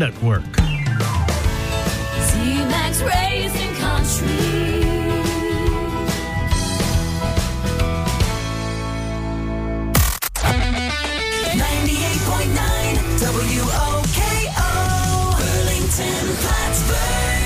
Network. Z-Max Racing Country. WOKO Burlington, Plattsburgh.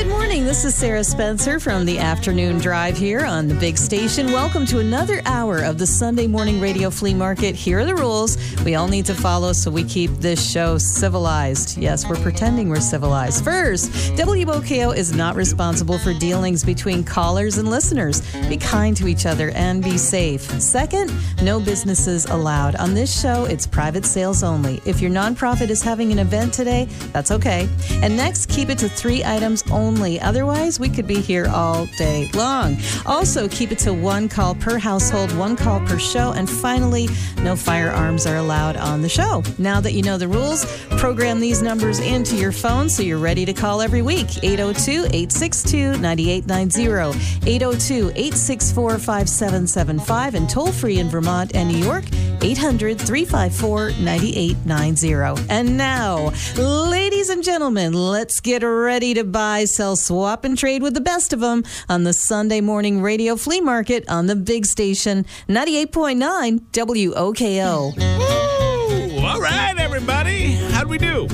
Good morning. This is Sarah Spencer from the afternoon drive here on the big station. Welcome to another hour of the Sunday morning radio flea market. Here are the rules we all need to follow so we keep this show civilized. Yes, we're pretending we're civilized. First, WOKO is not responsible for dealings between callers and listeners. Be kind to each other and be safe. Second, no businesses allowed. On this show, it's private sales only. If your nonprofit is having an event today, that's okay. And next, keep it to three items only. Otherwise, we could be here all day long. Also, keep it to one call per household, one call per show. And finally, no firearms are allowed on the show. Now that you know the rules, program these numbers into your phone so you're ready to call every week. 802 862 9890, 802 864 5775, and toll free in Vermont and New York, 800 354 9890. And now, ladies and gentlemen, let's get ready to buy, sell, swap, and trade with the best of them on the Sunday morning radio flea market on the big station 98.9 WOKO. Woo! All right, everybody. How'd we do?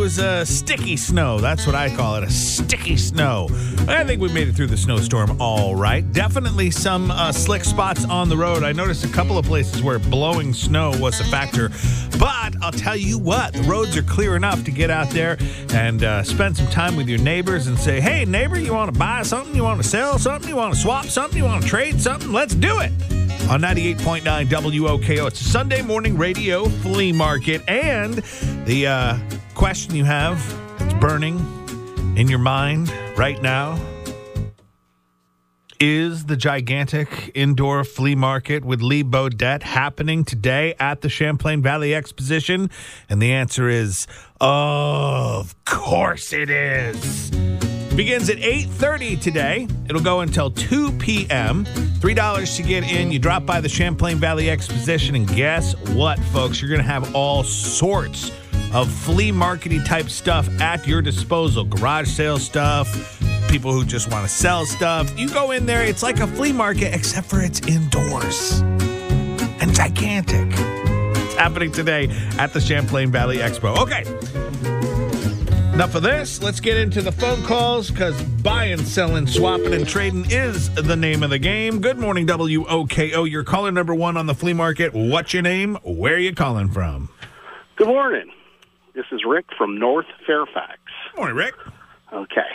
Was a sticky snow. That's what I call it a sticky snow. I think we made it through the snowstorm all right. Definitely some uh, slick spots on the road. I noticed a couple of places where blowing snow was a factor. But I'll tell you what, the roads are clear enough to get out there and uh, spend some time with your neighbors and say, hey, neighbor, you want to buy something? You want to sell something? You want to swap something? You want to trade something? Let's do it on 98.9 WOKO. It's a Sunday morning radio flea market. And the uh, question you have that's burning in your mind right now is the gigantic indoor flea market with Lee Bodette happening today at the Champlain Valley Exposition? And the answer is, of course it is. Begins at 8:30 today. It'll go until 2 p.m. $3 to get in. You drop by the Champlain Valley Exposition and guess what, folks? You're going to have all sorts of flea markety type stuff at your disposal. Garage sale stuff, people who just want to sell stuff. You go in there, it's like a flea market except for it's indoors and gigantic. It's happening today at the Champlain Valley Expo. Okay. Enough of this. Let's get into the phone calls because buying, selling, swapping, and trading is the name of the game. Good morning, WOKO. Your caller number one on the flea market. What's your name? Where are you calling from? Good morning. This is Rick from North Fairfax. Morning, Rick. Okay.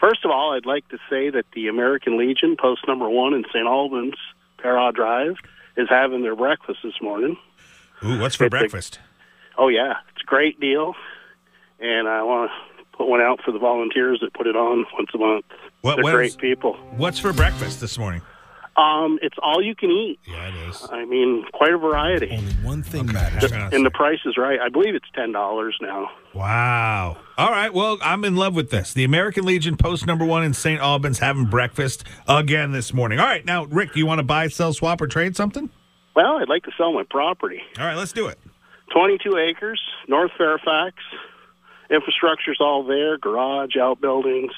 First of all, I'd like to say that the American Legion, post number one in St. Albans, Parah Drive, is having their breakfast this morning. Ooh, what's for It's a- breakfast? Oh, yeah. It's a great deal. And I want to put one out for the volunteers that put it on once a month. What- They're great people. What's for breakfast this morning? Um, it's all you can eat. Yeah, it is. I mean, quite a variety. Only one thing matters. And the price is right. I believe it's $10 now. Wow. All right. Well, I'm in love with this. The American Legion post number one in St. Albans having breakfast again this morning. All right. Now, Rick, do you want to buy, sell, swap, or trade something? Well, I'd like to sell my property. All right. Let's do it. 22 acres, North Fairfax. Infrastructure's all there, garage, outbuildings.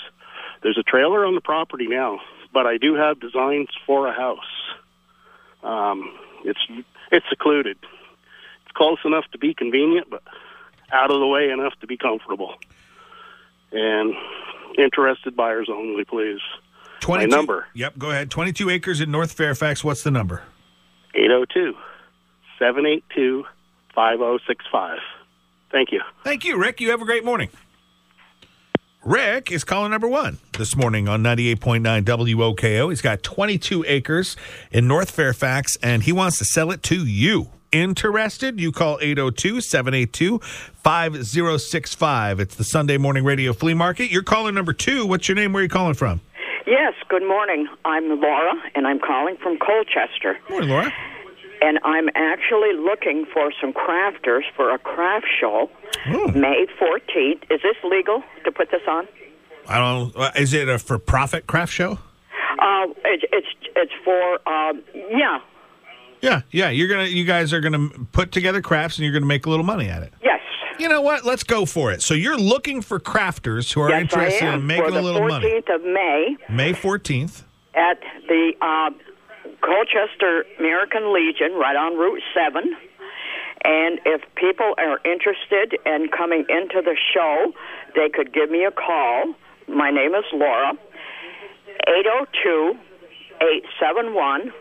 There's a trailer on the property now, but I do have designs for a house. Um, it's it's secluded. It's close enough to be convenient, but out of the way enough to be comfortable. And interested buyers only, please. 22, number. Yep. Go ahead. 22 acres in North Fairfax. What's the number? 802 782 5065. Thank you. Thank you, Rick. You have a great morning. Rick is caller number one this morning on 98.9 WOKO. He's got 22 acres in North Fairfax and he wants to sell it to you. Interested? You call 802 782 5065. It's the Sunday Morning Radio Flea Market. You're caller number two. What's your name? Where are you calling from? Yes, good morning. I'm Laura, and I'm calling from Colchester. Good Morning, Laura. And I'm actually looking for some crafters for a craft show Oh. May 14th. Is this legal to put this on? I don't uh, Is it a for profit craft show? Uh, it's it's it's for um, yeah, Yeah, yeah. You're gonna, you guys are gonna put together crafts, and you're gonna make a little money at it. yes, You know what? Let's go for it. So you're looking for crafters who are yes, interested in making a little 14th money. of May May 14th. at the uh, Colchester American Legion, right on Route 7. And if people are interested in coming into the show, they could give me a call. My name is Laura. 802 871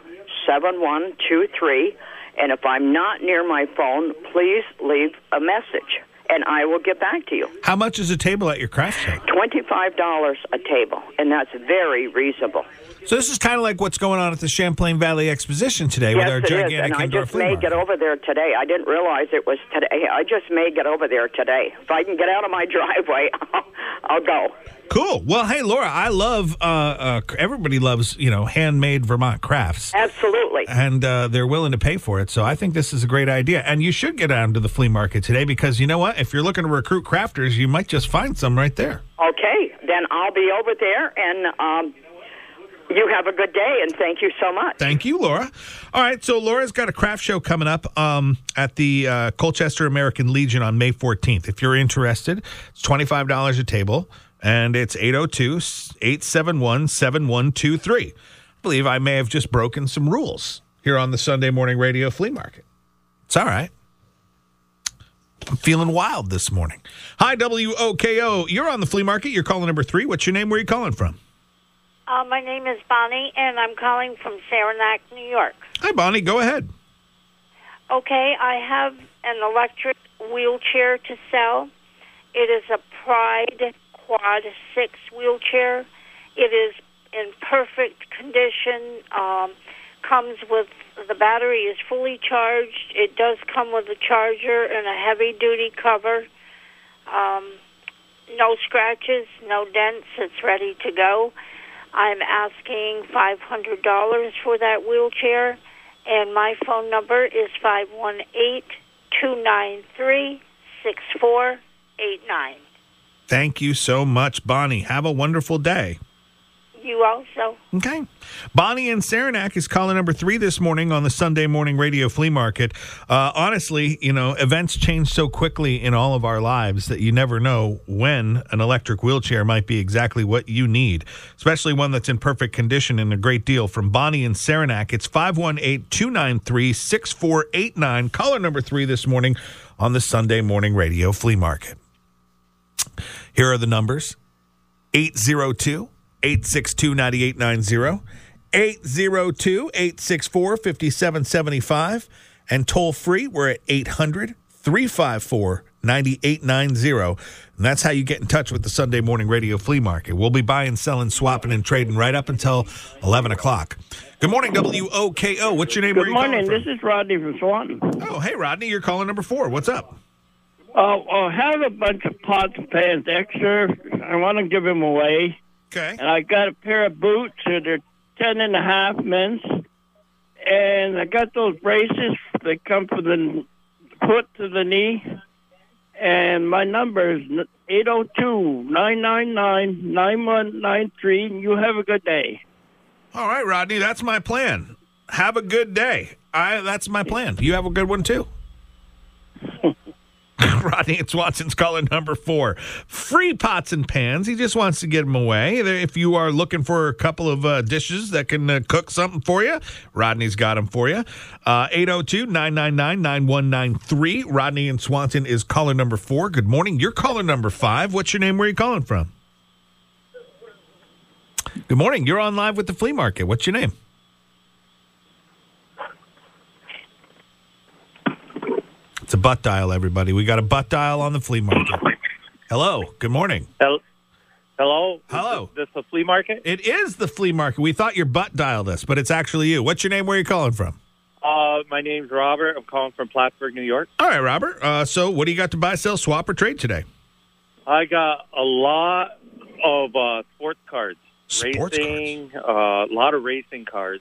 7123. And if I'm not near my phone, please leave a message and I will get back to you. How much is a table at your craft show? $25 a table, and that's very reasonable. So this is kind of like what's going on at the Champlain Valley Exposition today with yes, our it is, gigantic and I just may get over there today. I didn't realize it was today. I just may get over there today. If I can get out of my driveway, I'll, I'll go. Cool. Well, hey, Laura, I love. Uh, uh, everybody loves you know handmade Vermont crafts. Absolutely. and uh, they're willing to pay for it. So I think this is a great idea. And you should get down to the flea market today because you know what? If you're looking to recruit crafters, you might just find some right there. Okay, then I'll be over there, and um, you have a good day, and thank you so much. Thank you, Laura. All right, so Laura's got a craft show coming up um, at the uh, Colchester American Legion on May 14th. If you're interested, it's $25 a table, and it's 802 871 7123. I believe I may have just broken some rules here on the Sunday Morning Radio Flea Market. It's all right. I'm feeling wild this morning. Hi, WOKO. You're on the flea market. You're calling number three. What's your name? Where are you calling from? Uh, my name is Bonnie, and I'm calling from Saranac, New York. Hi, Bonnie. Go ahead. Okay, I have an electric wheelchair to sell. It is a Pride Quad 6 wheelchair. It is in perfect condition. Um, comes with the battery is fully charged. It does come with a charger and a heavy duty cover. Um, no scratches, no dents. It's ready to go. I'm asking $500 for that wheelchair, and my phone number is 518 293 6489. Thank you so much, Bonnie. Have a wonderful day. You also. Okay. Bonnie and Saranac is caller number three this morning on the Sunday morning radio flea market. Uh, honestly, you know, events change so quickly in all of our lives that you never know when an electric wheelchair might be exactly what you need, especially one that's in perfect condition and a great deal. From Bonnie and Saranac, it's 518 293 6489. Caller number three this morning on the Sunday morning radio flea market. Here are the numbers 802 862 9890, 802 864 5775, and toll free, we're at 800 354 9890. And that's how you get in touch with the Sunday Morning Radio Flea Market. We'll be buying, selling, swapping, and trading right up until 11 o'clock. Good morning, WOKO. What's your name? Good morning. This is Rodney from Swanton. Oh, hey, Rodney. You're calling number four. What's up? Uh, I have a bunch of pots and pans extra. I want to give them away. Okay. And I got a pair of boots, and they're ten and a half men's. And I got those braces. They come from the foot to the knee. And my number is 802-999-9193. You have a good day. All right, Rodney, that's my plan. Have a good day. I that's my plan. You have a good one too. Rodney, it's Watson's caller number four. Free pots and pans. He just wants to get them away. If you are looking for a couple of uh, dishes that can uh, cook something for you, Rodney's got them for you. Uh, 802 999 9193. Rodney and Swanton is caller number four. Good morning. You're caller number five. What's your name? Where are you calling from? Good morning. You're on live with the flea market. What's your name? It's a butt dial, everybody. We got a butt dial on the flea market. Hello. Good morning. Hel- Hello? Hello. Is this the flea market? It is the flea market. We thought your butt dialed us, but it's actually you. What's your name? Where are you calling from? Uh, my name's Robert. I'm calling from Plattsburgh, New York. All right, Robert. Uh, so, what do you got to buy, sell, swap, or trade today? I got a lot of uh, sports cards. Sports racing, uh, a lot of racing cars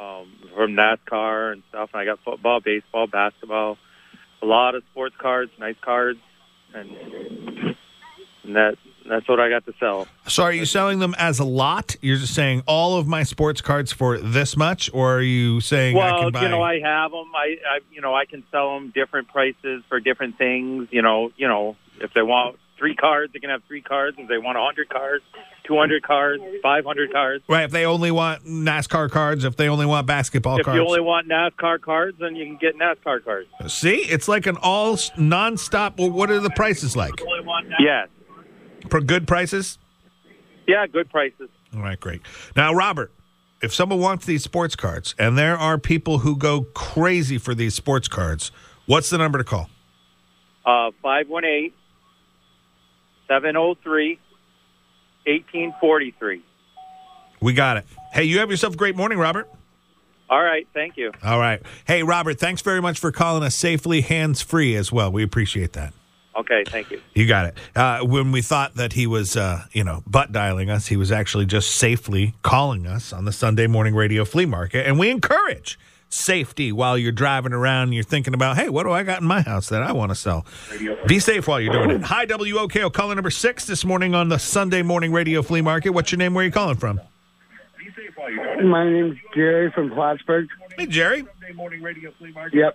um, from NASCAR and stuff. And I got football, baseball, basketball, a lot of sports cards, nice cards. And and that that's what I got to sell. So are you selling them as a lot? You're just saying all of my sports cards for this much, or are you saying I Well, can buy? you know, I have them. I, I, you know, I can sell them different prices for different things. You know, you know, if they want three cards, they can have three cards. If they want hundred cards, two hundred cards, five hundred cards. right. If they only want NASCAR cards, if they only want basketball If cards. If you only want NASCAR cards, then you can get NASCAR cards. See, it's like an all s- nonstop. Well, what are the prices like? Yes. For good prices? Yeah, good prices. All right, great. Now, Robert, if someone wants these sports cards, and there are people who go crazy for these sports cards, what's the number to call? Uh, 518 703 1843. We got it. Hey, you have yourself a great morning, Robert. All right. Thank you. All right. Hey, Robert, thanks very much for calling us safely hands free as well. We appreciate that. Okay. Thank you. You got it. Uh, when we thought that he was, uh, you know, butt dialing us, he was actually just safely calling us on the Sunday morning radio flea market. And we encourage safety while you're driving around and you're thinking about, hey, what do I got in my house that I want to sell? Be safe while you're doing it. Hi, WOKO, caller number six this morning on the Sunday morning radio flea market. What's your name? Where are you calling from? My name's Jerry from Plattsburgh. Hey, Jerry. Sunday morning radio flea market. Yep.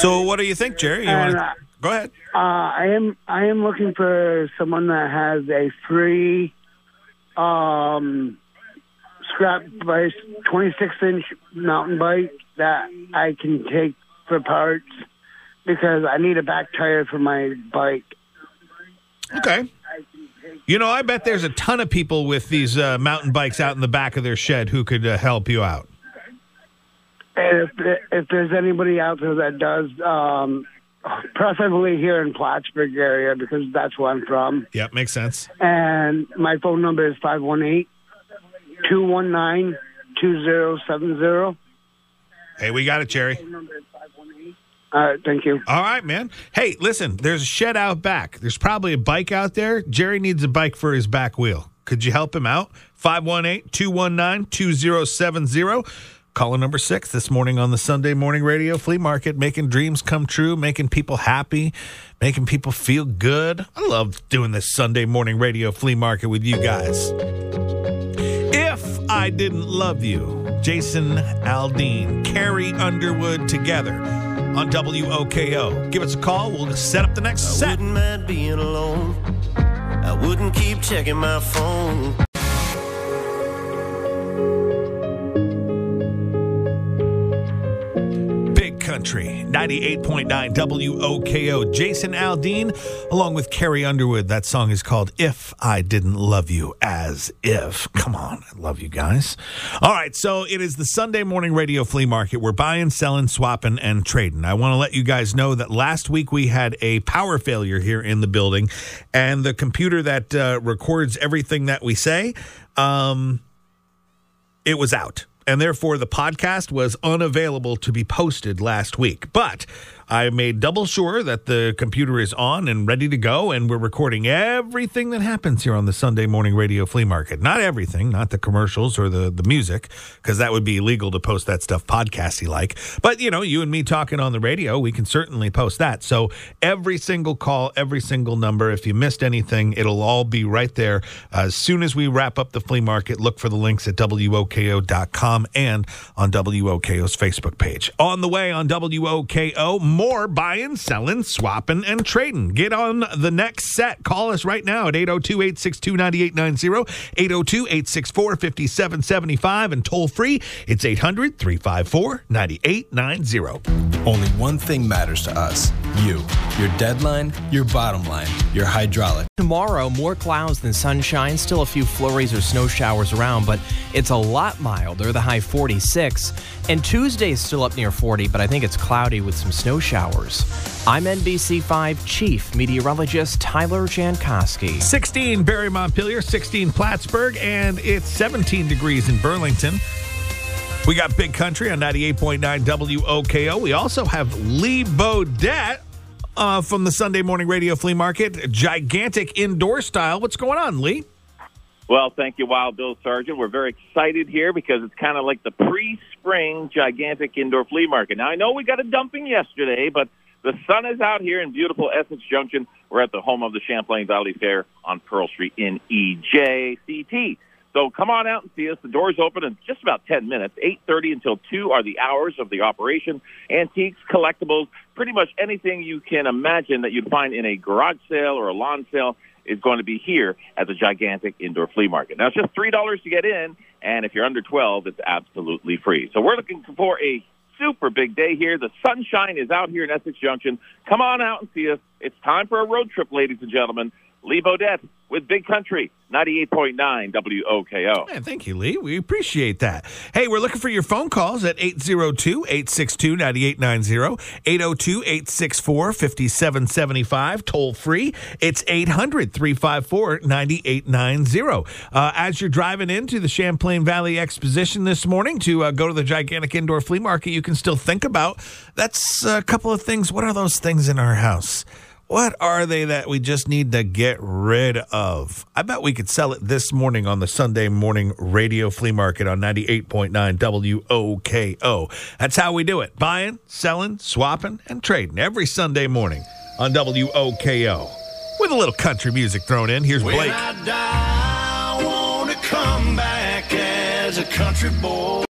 So, what do you think, Jerry? You And, wanna- uh, Go ahead. Uh, I am I am looking for someone that has a free um, scrap bike, 26 inch mountain bike that I can take for parts because I need a back tire for my bike. Okay. You know, I bet there's a ton of people with these uh, mountain bikes out in the back of their shed who could uh, help you out. And if if there's anybody out there that does, um, preferably here in Plattsburgh area because that's where I'm from. Yep, makes sense. And my phone number is 518 219 2070. Hey, we got it, Jerry. All right, thank you. All right, man. Hey, listen, there's a shed out back. There's probably a bike out there. Jerry needs a bike for his back wheel. Could you help him out? 518 219 2070. Caller number six this morning on the Sunday Morning Radio Flea Market, making dreams come true, making people happy, making people feel good. I love doing this Sunday Morning Radio Flea Market with you guys. I Didn't Love You, Jason Aldean, Carrie Underwood together on WOKO. Give us a call. We'll set up the next I set. wouldn't mind being alone. I wouldn't keep checking my phone. Country, 98.9 WOKO. Jason Aldean, along with Carrie Underwood. That song is called If I Didn't Love You As If. Come on, I love you guys. All right, so it is the Sunday morning radio flea market. We're buying, selling, swapping, and trading. I want to let you guys know that last week we had a power failure here in the building, and the computer that uh, records everything that we say, um, it was out. And therefore, the podcast was unavailable to be posted last week. But I made double sure that the computer is on and ready to go, and we're recording everything that happens here on the Sunday Morning Radio Flea Market. Not everything, not the commercials or the, the music, because that would be illegal to post that stuff podcasty like. But, you know, you and me talking on the radio, we can certainly post that. So every single call, every single number, if you missed anything, it'll all be right there. As soon as we wrap up the flea market, look for the links at WOKO.com and on WOKO's Facebook page. On the way on WOKO, more buying, selling, swapping, and trading. Get on the next set. Call us right now at 802 862 9890, 802 864 5775, and toll free, it's 800 354 9890. Only one thing matters to us you. Your deadline, your bottom line, your hydraulic. Tomorrow, more clouds than sunshine, still a few flurries or snow showers around, but it's a lot milder, the high 46. And Tuesday is still up near 40, but I think it's cloudy with some snow showers. I'm NBC5 Chief Meteorologist Tyler Jankowski. 16 Barre Montpelier, 16 Plattsburgh, and it's 17 degrees in Burlington. We got Big Country on 98.9 WOKO. We also have Lee Bodette uh, from the Sunday Morning Radio Flea Market, gigantic indoor style. What's going on, Lee? Well, thank you, Wild Bill Sargent. We're very excited here because it's kind of like the pre-spring gigantic indoor flea market. Now, I know we got a dumping yesterday, but The sun is out here in beautiful Essex Junction. We're at the home of the Champlain Valley Fair on Pearl Street in EJCT. So come on out and see us. The doors open in just about 10 minutes. 8.30 until 2 are the hours of the operation. Antiques, collectibles, pretty much anything you can imagine that you'd find in a garage sale or a lawn sale is going to be here at the gigantic indoor flea market. Now, it's just $3 to get in, and if you're under 12, it's absolutely free. So we're looking for a super big day here. The sunshine is out here in Essex Junction. Come on out and see us. It's time for a road trip, ladies and gentlemen. Lee Bodette with Big Country, 98.9 WOKO. Yeah, thank you, Lee. We appreciate that. Hey, we're looking for your phone calls at 802 862 9890, 802 864 5775, toll free. It's 800 354 9890. Uh, As you're driving into the Champlain Valley Exposition this morning to uh, go to the gigantic indoor flea market, you can still think about that's a couple of things. What are those things in our house? What are they that we just need to get rid of? I bet we could sell it this morning on the Sunday morning radio flea market on 98.9 WOKO. That's how we do it buying, selling, swapping, and trading every Sunday morning on WOKO. With a little country music thrown in. Here's When Blake. I die, I want to come back as a country boy.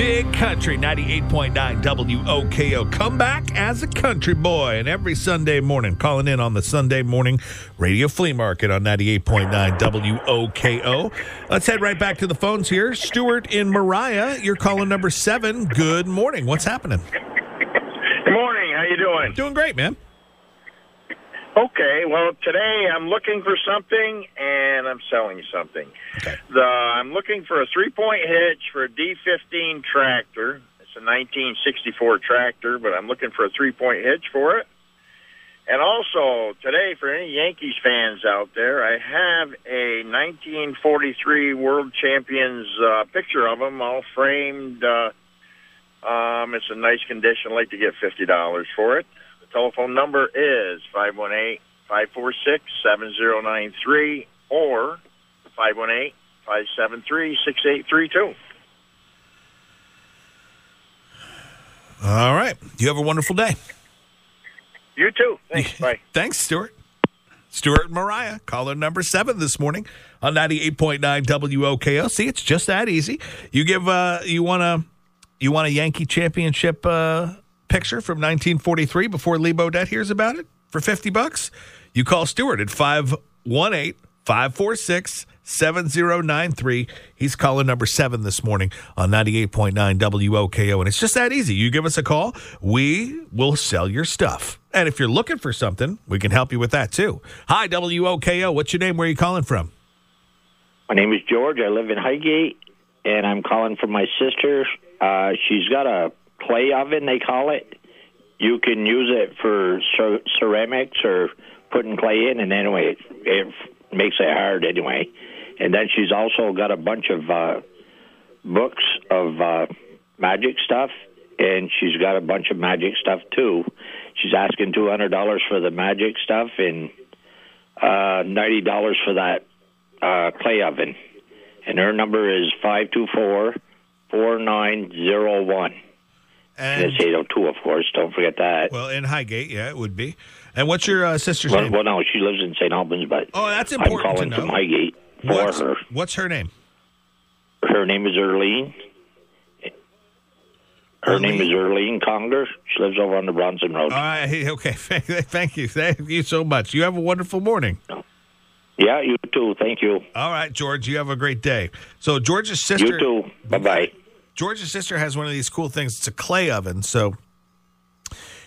Big Country 98.9 WOKO. Come back as a country boy. And every Sunday morning, calling in on the Sunday morning radio flea market on 98.9 WOKO. Let's head right back to the phones here. Stuart in Moriah, you're calling number seven. Good morning. What's happening? Good morning. How you doing? Doing great, man. Okay. Well, today I'm looking for something and I'm selling something. The I'm looking for a three-point hitch for a D15 tractor. It's a 1964 tractor, but I'm looking for a three-point hitch for it. And also today, for any Yankees fans out there, I have a 1943 World Champions uh, picture of them, all framed. Uh, um, it's in nice condition. I'd like to get fifty dollars for it. Telephone number is 518-546-7093 or 518-573-6832. All right. You have a wonderful day. You too. Thanks. Bye. Thanks, Stuart. Stuart and Moriah, caller number seven this morning on 98.9 WOKO. See, it's just that easy. You give uh you want a you want a Yankee championship uh picture from 1943 before Lee Bodette hears about it for 50 bucks? You call Stewart at 518 546 7093. He's calling number seven this morning on 98.9 WOKO. And it's just that easy. You give us a call, we will sell your stuff. And if you're looking for something, we can help you with that too. Hi, WOKO. What's your name? Where are you calling from? My name is George. I live in Highgate, and I'm calling from my sister. Uh, she's got a clay oven, they call it. You can use it for cer- ceramics or putting clay in, and anyway, it, it makes it hard anyway. And then she's also got a bunch of uh, books of uh, magic stuff, and she's got a bunch of magic stuff too. She's asking two hundred dollars for the magic stuff and uh, ninety dollars for that uh, clay oven. And her number is five two four four nine zero one. And And it's eight oh two, of course. Don't forget that. well, in Highgate, yeah, it would be. And what's your uh, sister's Well, name? well, no, she lives in St. Albans, but Oh, that's important. I'm calling from Highgate for What's, her. what's her name? Her name is Erlene. Her name is Erlene Conger. She lives over on the Bronson Road. All right. Okay. Thank you. Thank you so much. You have a wonderful morning. yeah, you too. Thank you. All right, George. You have a great day. So George's sister. You too. Bye bye. George's sister has one of these cool things. It's a clay oven. So,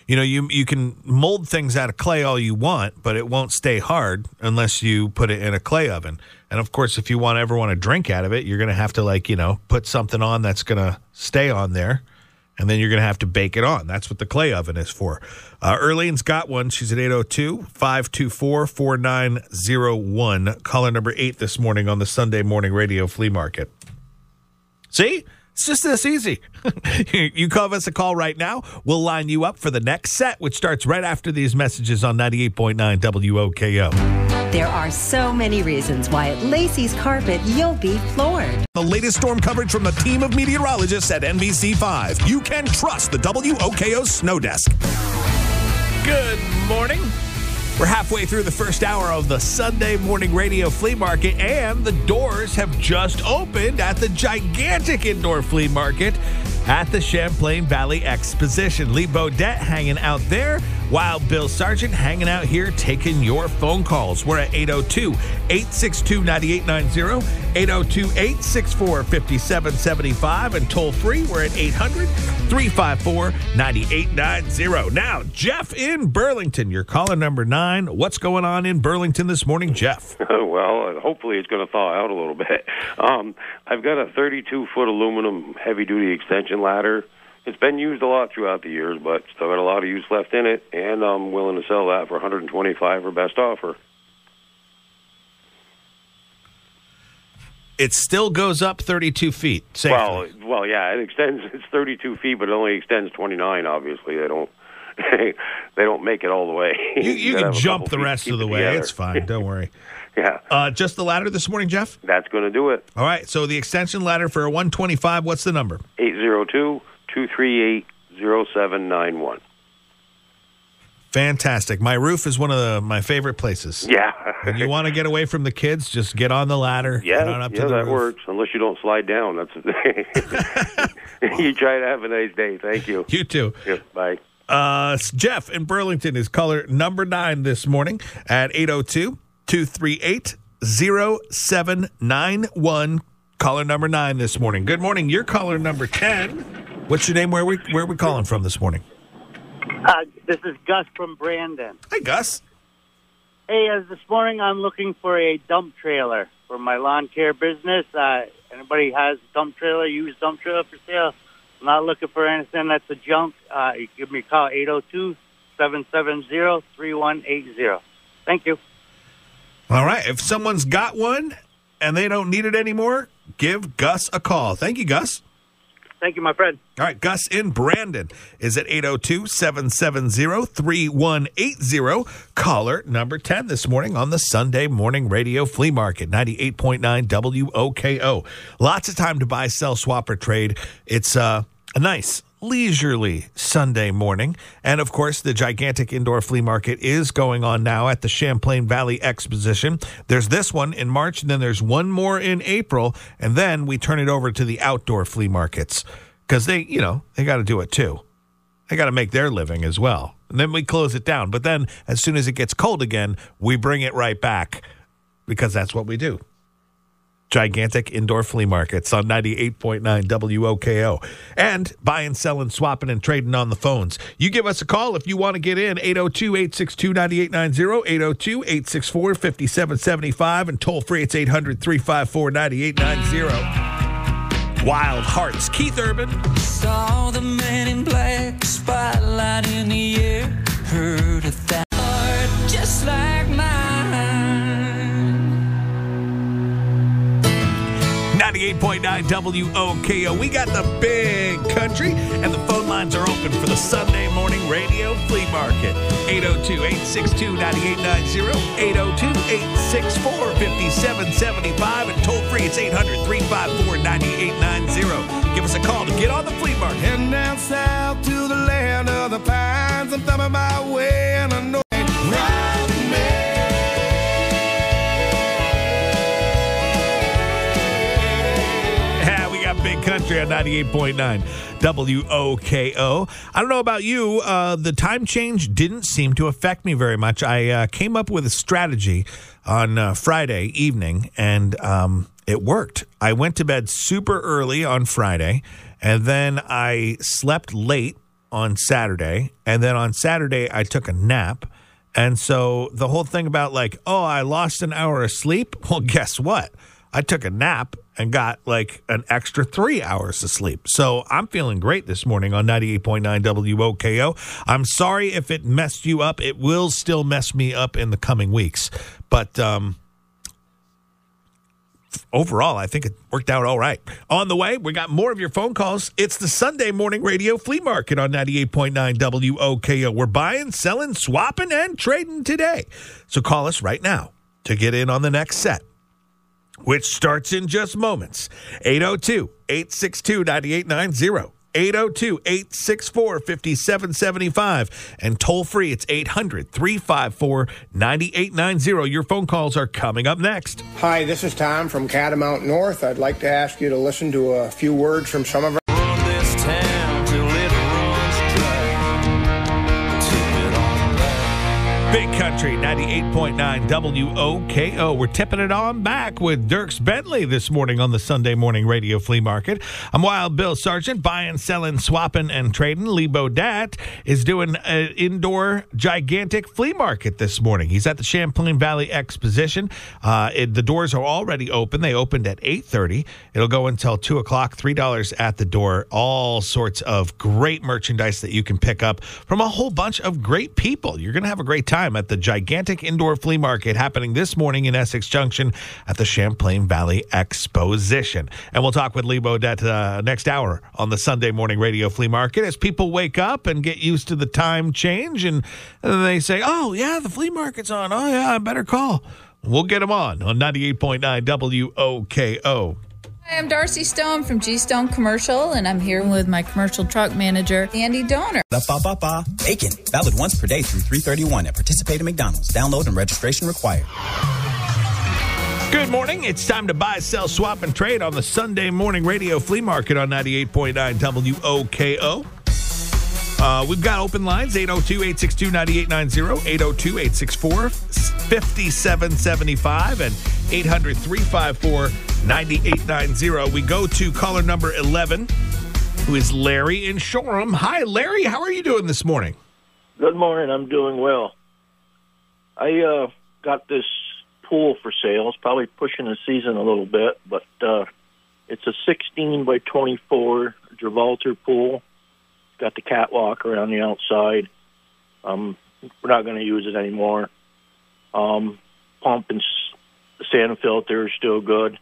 you know, you you can mold things out of clay all you want, but it won't stay hard unless you put it in a clay oven. And of course, if you want ever want to drink out of it, you're going to have to like you know put something on that's going to stay on there. And then you're going to have to bake it on. That's what the clay oven is for. Uh, Erlene's got one. She's at 802 524 4901. Caller number eight this morning on the Sunday morning radio flea market. See? It's just this easy. you call us a call right now. We'll line you up for the next set, which starts right after these messages on 98.9 WOKO. There are so many reasons why at Lacey's Carpet you'll be floored. The latest storm coverage from the team of meteorologists at NBC5. You can trust the WOKO Snow Desk. Good morning. We're halfway through the first hour of the Sunday morning radio flea market, and the doors have just opened at the gigantic indoor flea market at the Champlain Valley Exposition. Lee Bodette hanging out there, Wild Bill Sargent hanging out here taking your phone calls. We're at 802 862 9890, 802 864 5775, and toll free, we're at 800 354 9890. Now, Jeff in Burlington, your caller number nine. What's going on in Burlington this morning, Jeff? well, uh, hopefully it's going to thaw out a little bit. Um, I've got a 32 foot aluminum heavy duty extension ladder. It's been used a lot throughout the years, but still got a lot of use left in it, and I'm willing to sell that for 125 or best offer. It still goes up 32 feet. Safely. Well, well, yeah, it extends. It's 32 feet, but it only extends 29. Obviously, they don't. they don't make it all the way. you, you can jump the rest of the way. together. It's fine. Don't worry. yeah, Uh, just the ladder this morning, Jeff? that's going to do it. All right. So the extension ladder for a 125, what's the number? 802 238 0791. Fantastic. My roof is one of the, my favorite places. Yeah. When you want to get away from the kids, just get on the ladder. Yeah, yeah, to the that roof. works. Unless you don't slide down. That's you try to have a nice day. Thank you. You too. Yeah, bye. Uh, Jeff in Burlington is caller number nine this morning at 802 238 0791. Caller number nine this morning. Good morning. You're caller number 10. What's your name? Where we where are we calling from this morning? Uh, this is Gus from Brandon. Hi, Gus. Hey, uh, this morning I'm looking for a dump trailer for my lawn care business. Uh, anybody has a dump trailer, used dump trailer for sale? I'm not looking for anything that's a junk. Uh, you give me a call, 802-770-3180. Thank you. All right. If someone's got one and they don't need it anymore, give Gus a call. Thank you, Gus. Thank you, my friend. All right, Gus in Brandon is at 802 770 3180. Caller number 10 this morning on the Sunday Morning Radio Flea Market, 98.9 WOKO. Lots of time to buy, sell, swap, or trade. It's uh, a nice, leisurely Sunday morning. And of course, the gigantic indoor flea market is going on now at the Champlain Valley Exposition. There's this one in March, and then there's one more in April. And then we turn it over to the outdoor flea markets because they, you know, they got to do it too. They got to make their living as well. And then we close it down. But then as soon as it gets cold again, we bring it right back because that's what we do. Gigantic indoor flea markets on 98.9 WOKO. And buying, selling, swapping, and trading on the phones. You give us a call if you want to get in 802 862 9890, 802 864 5775, and toll free it's 800 354 9890. Wild Hearts. Keith Urban. Saw the man in black, spotlight 98.9 WOKO. We got the big country, and the phone lines are open for the Sunday morning radio flea market. 802 862 9890, 802 864 5775, and toll free it's 800 354 9890. Give us a call to get on the flea market. Heading down south to the land of the pines. I'm thumbing my way and I know country on 98.9 WOKO. I don't know about you. Uh, the time change didn't seem to affect me very much. I uh, came up with a strategy on uh, Friday evening, and um, it worked. I went to bed super early on Friday, and then I slept late on Saturday. And then on Saturday, I took a nap. And so the whole thing about like, oh, I lost an hour of sleep. Well, guess what? I took a nap and got like an extra three hours of sleep. So I'm feeling great this morning on 98.9 WOKO. I'm sorry if it messed you up. It will still mess me up in the coming weeks. But um, overall, I think it worked out all right. On the way, we got more of your phone calls. It's the Sunday Morning Radio Flea Market on 98.9 WOKO. We're buying, selling, swapping, and trading today. So call us right now. to get in on the next set, which starts in just moments. 802 862 9890. 802 864 5775 and toll free it's 800 354 9890 your phone calls are coming up next Hi, this is Tom from Catamount North. I'd like to ask you to listen to a few words from some of our. Country 98.9 WOKO. We're tipping it on back with Dierks Bentley this morning on the Sunday Morning Radio Flea Market. I'm Wild Bill Sargent, buying, selling, swapping, and trading. Lee Bodette is doing an indoor gigantic flea market this morning. He's at the Champlain Valley Exposition. Uh, it, the doors are already open. They opened at 8.30. It'll go until 2 o'clock, $3 at the door. All sorts of great merchandise that you can pick up from a whole bunch of great people. You're going to have a great time at the gigantic indoor flea market happening this morning in Essex Junction at the Champlain Valley Exposition. And we'll talk with Lee Bodette uh, next hour on the Sunday morning radio flea market as people wake up and get used to the time change and, and they say, oh, yeah, the flea market's on. Oh, yeah, I better call. We'll get them on on 98.9 WOKO. Hi, I'm Darcy Stone from G Stone Commercial, and I'm here with my commercial truck manager, Andy Donor. Ba ba ba ba. Bacon. Valid once per day through 331 at participating McDonald's. Download and registration required. Good morning. It's time to buy, sell, swap, and trade on the Sunday morning radio flea market on 98.9 WOKO. Uh, we've got open lines 802 862 9890, 802 864 5775, and 800 354 9890. We go to caller number 11, who is Larry in Shoreham. Hi, Larry. How are you doing this morning? Good morning. I'm doing well. I uh, got this pool for sale. It's probably pushing the season a little bit, but uh, it's a 16 by 24 Gibraltar pool. Got the catwalk around the outside. Um, we're not going to use it anymore. Um, pump and sand filter is still good.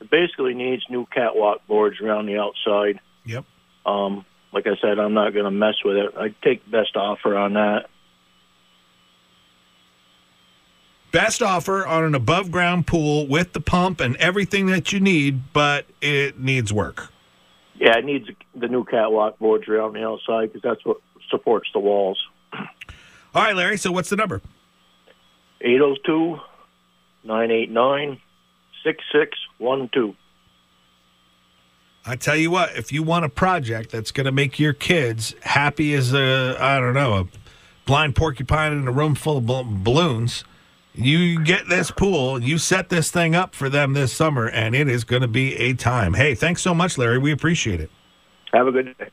It basically needs new catwalk boards around the outside. Yep. Um, like I said, I'm not going to mess with it. I'd take best offer on that. Best offer on an above ground pool with the pump and everything that you need, but it needs work. Yeah, it needs the new catwalk boards around the outside because that's what supports the walls. All right, Larry. So what's the number? 802 989 6612. I tell you what, if you want a project that's going to make your kids happy as a, I don't know, a blind porcupine in a room full of balloons, you get this pool, you set this thing up for them this summer, and it is going to be a time. Hey, thanks so much, Larry. We appreciate it. Have a good day.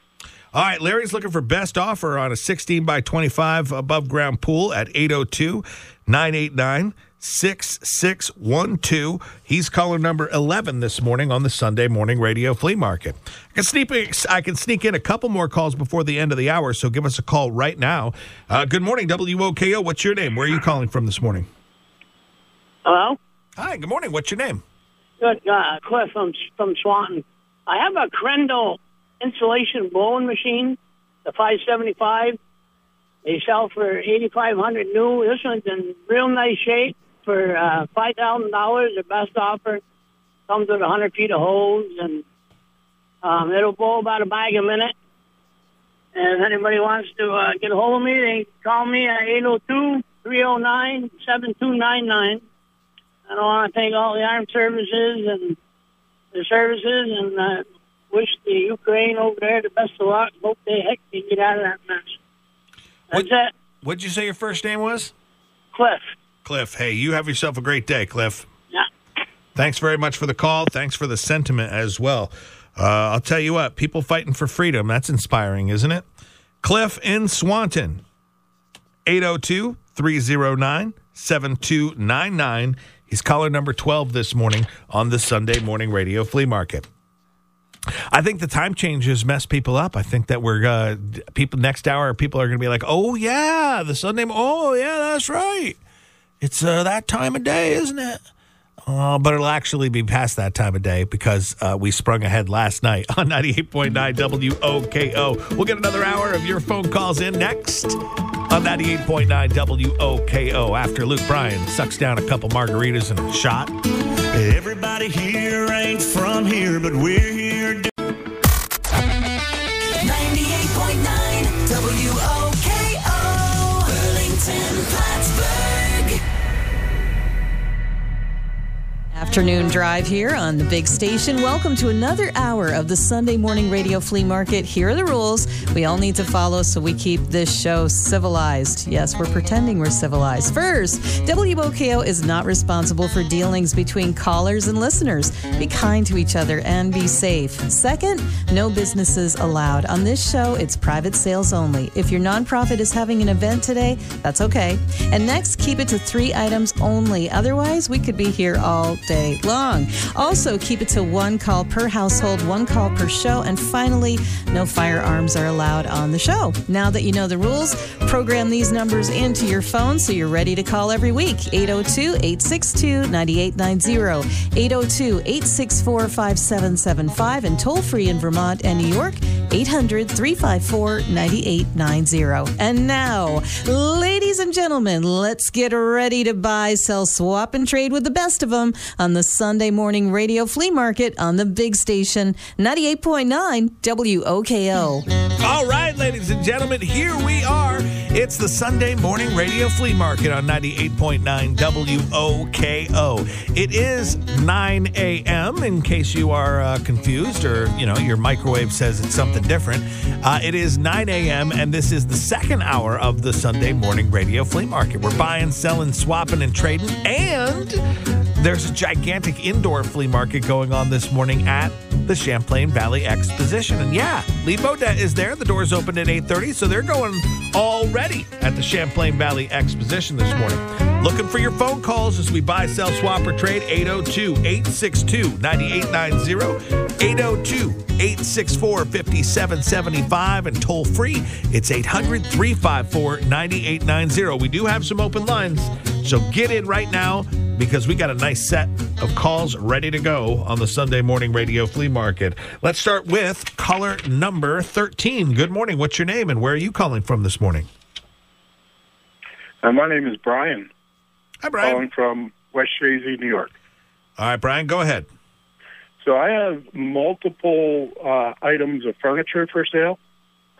All right, Larry's looking for best offer on a 16 by 25 above ground pool at 802 989 6612. He's caller number 11 this morning on the Sunday morning radio flea market. I can sneak, I can sneak in a couple more calls before the end of the hour, so give us a call right now. Uh, good morning, WOKO. What's your name? Where are you calling from this morning? Hello? Hi, good morning. What's your name? Good, uh, Cliff from, from Swanton. I have a Krendl insulation blowing machine, the 575. They sell for 8500 new. This one's in real nice shape for uh, $5,000. The best offer. Comes with 100 feet of hose, and um, it'll blow about a bag a minute. And if anybody wants to uh, get a hold of me, they call me at 802 309 7299. I don't want to thank all the armed services and the services and uh, wish the Ukraine over there the best of luck. Hope they heck they get out of that mess. That's it. What'd you say your first name was? Cliff. Cliff. Hey, you have yourself a great day, Cliff. Yeah. Thanks very much for the call. Thanks for the sentiment as well. Uh, I'll tell you what, people fighting for freedom, that's inspiring, isn't it? Cliff in Swanton, 802 309 7299. He's caller number 12 this morning on the Sunday morning radio flea market. I think the time changes mess people up. I think that we're uh, people next hour. People are going to be like, "Oh yeah, the Sunday. Oh yeah, that's right. It's uh, that time of day, isn't it?" Uh, but it'll actually be past that time of day because uh, we sprung ahead last night on 98.9 WOKO. We'll get another hour of your phone calls in next. On 98.9 WOKO after Luke Bryan sucks down a couple margaritas and a shot. Everybody here ain't from here, but we're here. Afternoon drive here on the big station. Welcome to another hour of the Sunday morning radio flea market. Here are the rules we all need to follow so we keep this show civilized. Yes, we're pretending we're civilized. First, WOKO is not responsible for dealings between callers and listeners. Be kind to each other and be safe. Second, no businesses allowed. On this show, it's private sales only. If your nonprofit is having an event today, that's okay. And next, keep it to three items only. Otherwise, we could be here all day long. Also, keep it to one call per household, one call per show. And finally, no firearms are allowed on the show. Now that you know the rules, program these numbers into your phone so you're ready to call every week. 802 862 9890, 802 864 5775, and toll free in Vermont and New York, 800 354 9890. And now, ladies and gentlemen, let's get ready to buy, sell, swap, and trade with the best of them on the Sunday morning radio flea market on the big station 98.9 WOKO. All right, ladies and gentlemen, here we are. It's the Sunday morning radio flea market on 98.9 WOKO. It is 9 a.m. in case you are uh, confused or, you know, your microwave says it's something different. Uh, it is 9 a.m. and this is the second hour of the Sunday morning radio flea market. We're buying, selling, swapping, and trading. And there's a gigantic indoor flea market going on this morning at the Champlain Valley Exposition. And yeah, Lee Bodette is there. The doors open at 8:30, so they're going already at the Champlain Valley Exposition this morning. Looking for your phone calls as we buy, sell, swap, or trade 802-862-9890, 802-864-5775, and toll free. It's 800-354-9890. We do have some open lines, so get in right now because we got a nice set of calls ready to go on the Sunday morning radio flea market. Let's start with caller number 13. Good morning. What's your name and where are you calling from this morning? Uh, my name is Brian. Hi, Brian. Calling from West Chazy, New York. All right, Brian, go ahead. So I have multiple uh, items of furniture for sale.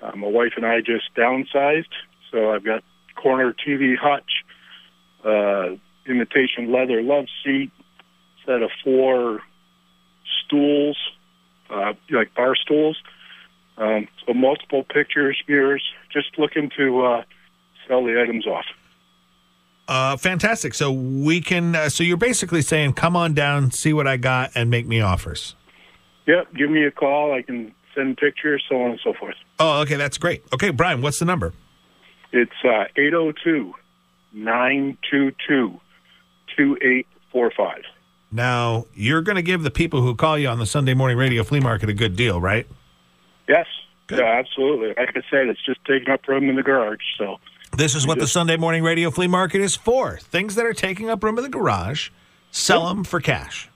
Uh, my wife and I just downsized, so I've got corner TV hutch, uh, imitation leather love seat, set of four stools, uh, like bar stools. Um, so multiple pictures, mirrors. Just looking to uh, sell the items off. Uh, fantastic. So we can. Uh, so you're basically saying, come on down, see what I got, and make me offers. Yep, give me a call. I can send pictures, so on and so forth. Oh, okay, that's great. Okay, Brian, what's the number? It's uh, 802 922 2845. Now you're going to give the people who call you on the Sunday morning radio flea market a good deal, right? Yes, yeah, absolutely. Like I said, it's just taking up room in the garage. So This is what the Sunday morning radio flea market is for. Things that are taking up room in the garage, sell them for cash.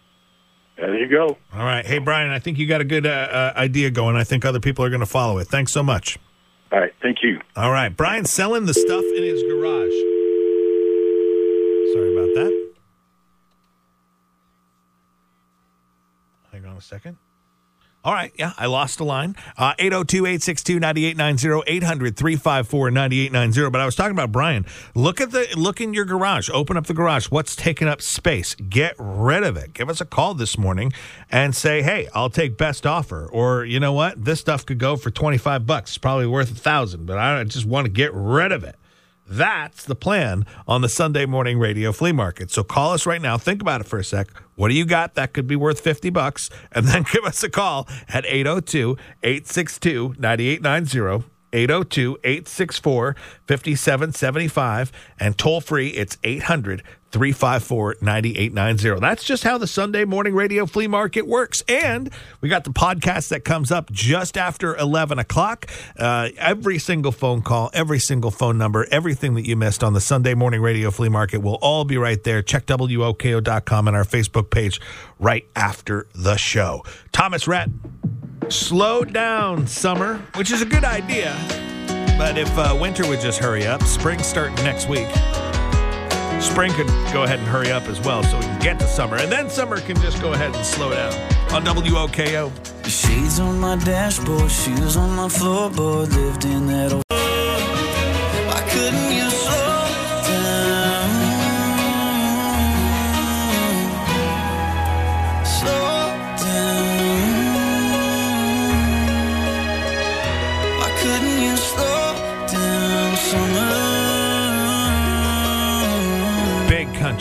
there you go. All right. Hey, Brian, I think you got a good uh, uh, idea going. I think other people are going to follow it. Thanks so much. All right. Thank you. All right. Brian's selling the stuff in his garage. Sorry about that. Hang on a second. All right. Yeah, I lost a line. Uh, 802 862 9890 800 354 9890. But I was talking about Brian. Look at the look in your garage. Open up the garage. What's taking up space? Get rid of it. Give us a call this morning and say, hey, I'll take best offer. Or, you know what? This stuff could go for 25 bucks. It's probably worth a thousand, but I just want to get rid of it. That's the plan on the Sunday morning radio flea market. So call us right now. Think about it for a sec. What do you got that could be worth 50 bucks? And then give us a call at 802 862 9890. 802 864 5775 and toll free it's 800 354 9890. That's just how the Sunday morning radio flea market works. And we got the podcast that comes up just after 11 o'clock. Uh, every single phone call, every single phone number, everything that you missed on the Sunday morning radio flea market will all be right there. Check WOKO.com and our Facebook page right after the show. Thomas Rhett, slow down, summer, which is a good idea. But if uh, winter would just hurry up, spring starting next week. Spring could go ahead and hurry up as well so we can get to summer. And then summer can just go ahead and slow down on WOKO. Shades on my dashboard, shoes on my floorboard, lived in that old. Why couldn't you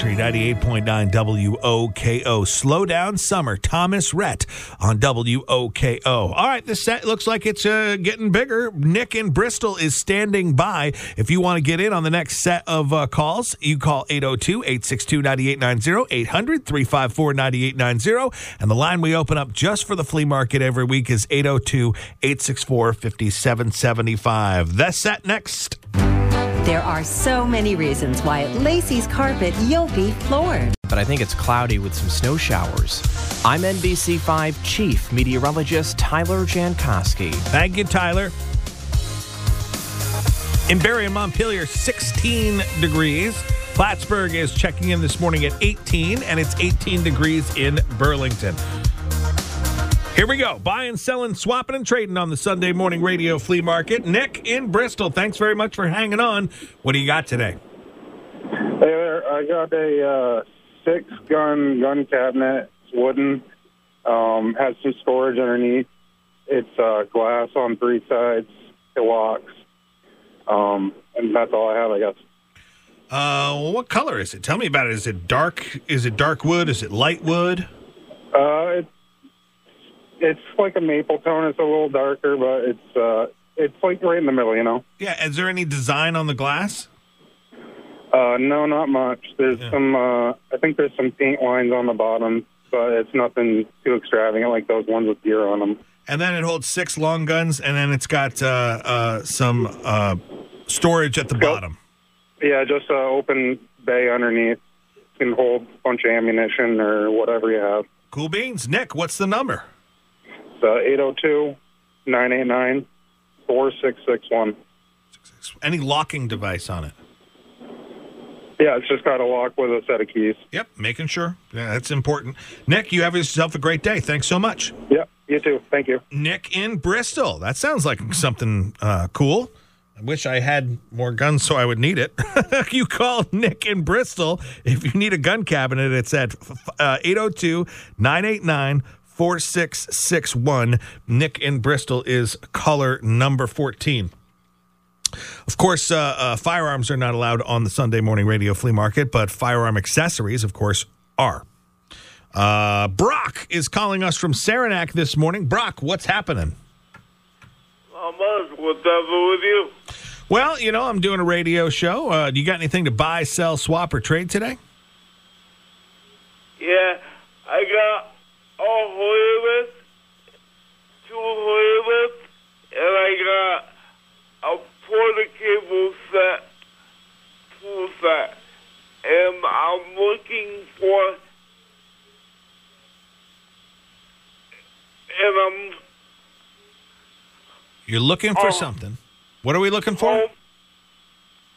Country 98.9 WOKO. Slow down summer. Thomas Rhett on WOKO. All right, this set looks like it's uh, getting bigger. Nick in Bristol is standing by. If you want to get in on the next set of uh, calls, you call 802 862 9890, 800 354 9890. And the line we open up just for the flea market every week is 802 864 5775. The set next. There are so many reasons why at Lacey's Carpet you'll be floored. But I think it's cloudy with some snow showers. I'm NBC5 Chief Meteorologist Tyler Jankowski. Thank you, Tyler. In Barre and Montpelier, 16 degrees. Plattsburgh is checking in this morning at 18, and it's 18 degrees in Burlington. Here we go. Buying, selling, swapping, and trading on the Sunday morning radio flea market. Nick in Bristol, thanks very much for hanging on. What do you got today? Hey there, I got a uh, six gun gun cabinet. It's wooden. Um, has some storage underneath. It's uh, glass on three sides. It locks. Um, and that's all I have, I guess. Uh, what color is it? Tell me about it. Is it dark? Is it dark wood? Is it light wood? Uh, it's it's like a maple tone. It's a little darker, but it's uh, it's like right in the middle, you know. Yeah. Is there any design on the glass? Uh, no, not much. There's some. Uh, I think there's some paint lines on the bottom, but it's nothing too extravagant like those ones with deer on them. And then it holds six long guns, and then it's got uh, uh, some uh, storage at the bottom. Yeah, just an open bay underneath. Can hold a bunch of ammunition or whatever you have. Cool beans. Nick, what's the number? Uh, 802 989 4661. Any locking device on it? Yeah, it's just got a lock with a set of keys. Yep, making sure. Yeah, that's important. Nick, you have yourself a great day. Thanks so much. Yep, you too. Thank you. Nick in Bristol. That sounds like something uh, cool. I wish I had more guns so I would need it. you call Nick in Bristol if you need a gun cabinet. It's at uh, 802 989 4661. Nick in Bristol is caller number 14. Of course, uh, uh, firearms are not allowed on the Sunday morning radio flea market, but firearm accessories, of course, are. Uh, Brock is calling us from Saranac this morning. Brock, what's happening? Much. What's up with you? Well, you know, I'm doing a radio show. Uh, do you got anything to buy, sell, swap, or trade today? Yeah, I got a Hoylet, two Hoylets, and I got a porta cable set, full set. And I'm looking for, and I'm You're looking for Oh. something. What are we looking for? home,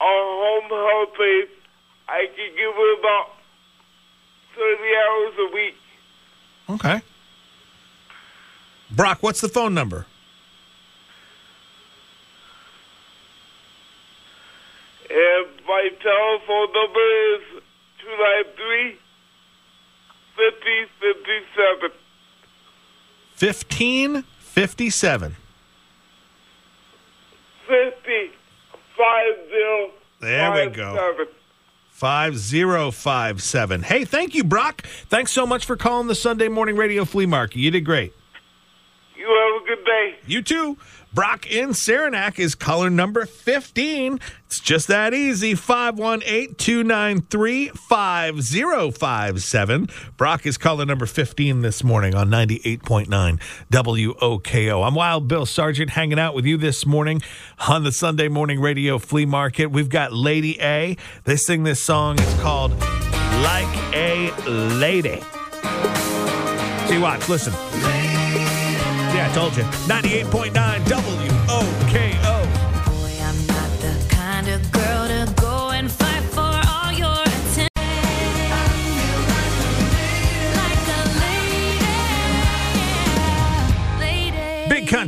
a home health aide. I can give it about 30 hours a week. Okay. Brock, what's the phone number? And my telephone number is 293 5057. 1557. 50 50 There we go. 5057. Hey, thank you, Brock. Thanks so much for calling the Sunday Morning Radio Flea Market. You did great. You have a good day. You too. Brock in Saranac is caller number 15. It's just that easy. 518 293 5057. Brock is caller number 15 this morning on 98.9 WOKO. I'm Wild Bill Sargent hanging out with you this morning on the Sunday Morning Radio Flea Market. We've got Lady A. They sing this song. It's called Like a Lady. See, watch, listen. I told you. 98.9 WOKO.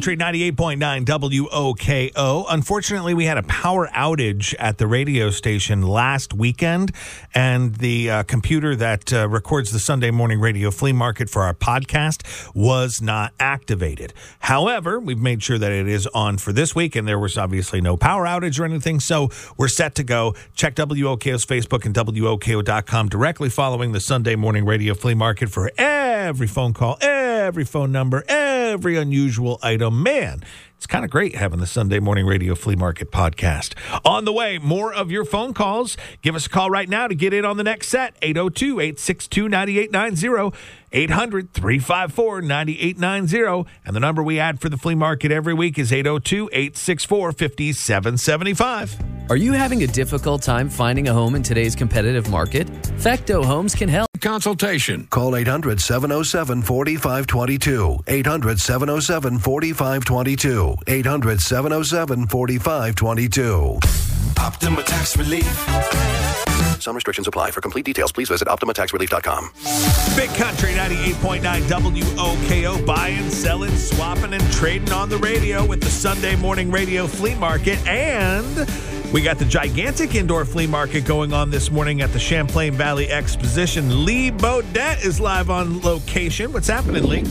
Country 98.9 WOKO. Unfortunately, we had a power outage at the radio station last weekend, and the uh, computer that uh, records the Sunday morning radio flea market for our podcast was not activated. However, we've made sure that it is on for this week, and there was obviously no power outage or anything, so we're set to go. Check WOKO's Facebook and WOKO.com directly following the Sunday morning radio flea market for every phone call, every phone number, every unusual item. Man, it's kind of great having the Sunday Morning Radio Flea Market podcast. On the way, more of your phone calls. Give us a call right now to get in on the next set 802 862 9890. 800 354 9890. And the number we add for the flea market every week is 802 864 5775. Are you having a difficult time finding a home in today's competitive market? Facto Homes can help. Consultation. Call 800 707 4522. 800 707 4522. 800 707 4522. Optima Tax Relief. Some restrictions apply. For complete details, please visit OptimaTaxRelief.com. Big Country 98.9 WOKO buying, selling, swapping, and trading on the radio with the Sunday morning radio flea market. And we got the gigantic indoor flea market going on this morning at the Champlain Valley Exposition. Lee Bodette is live on location. What's happening, Lee?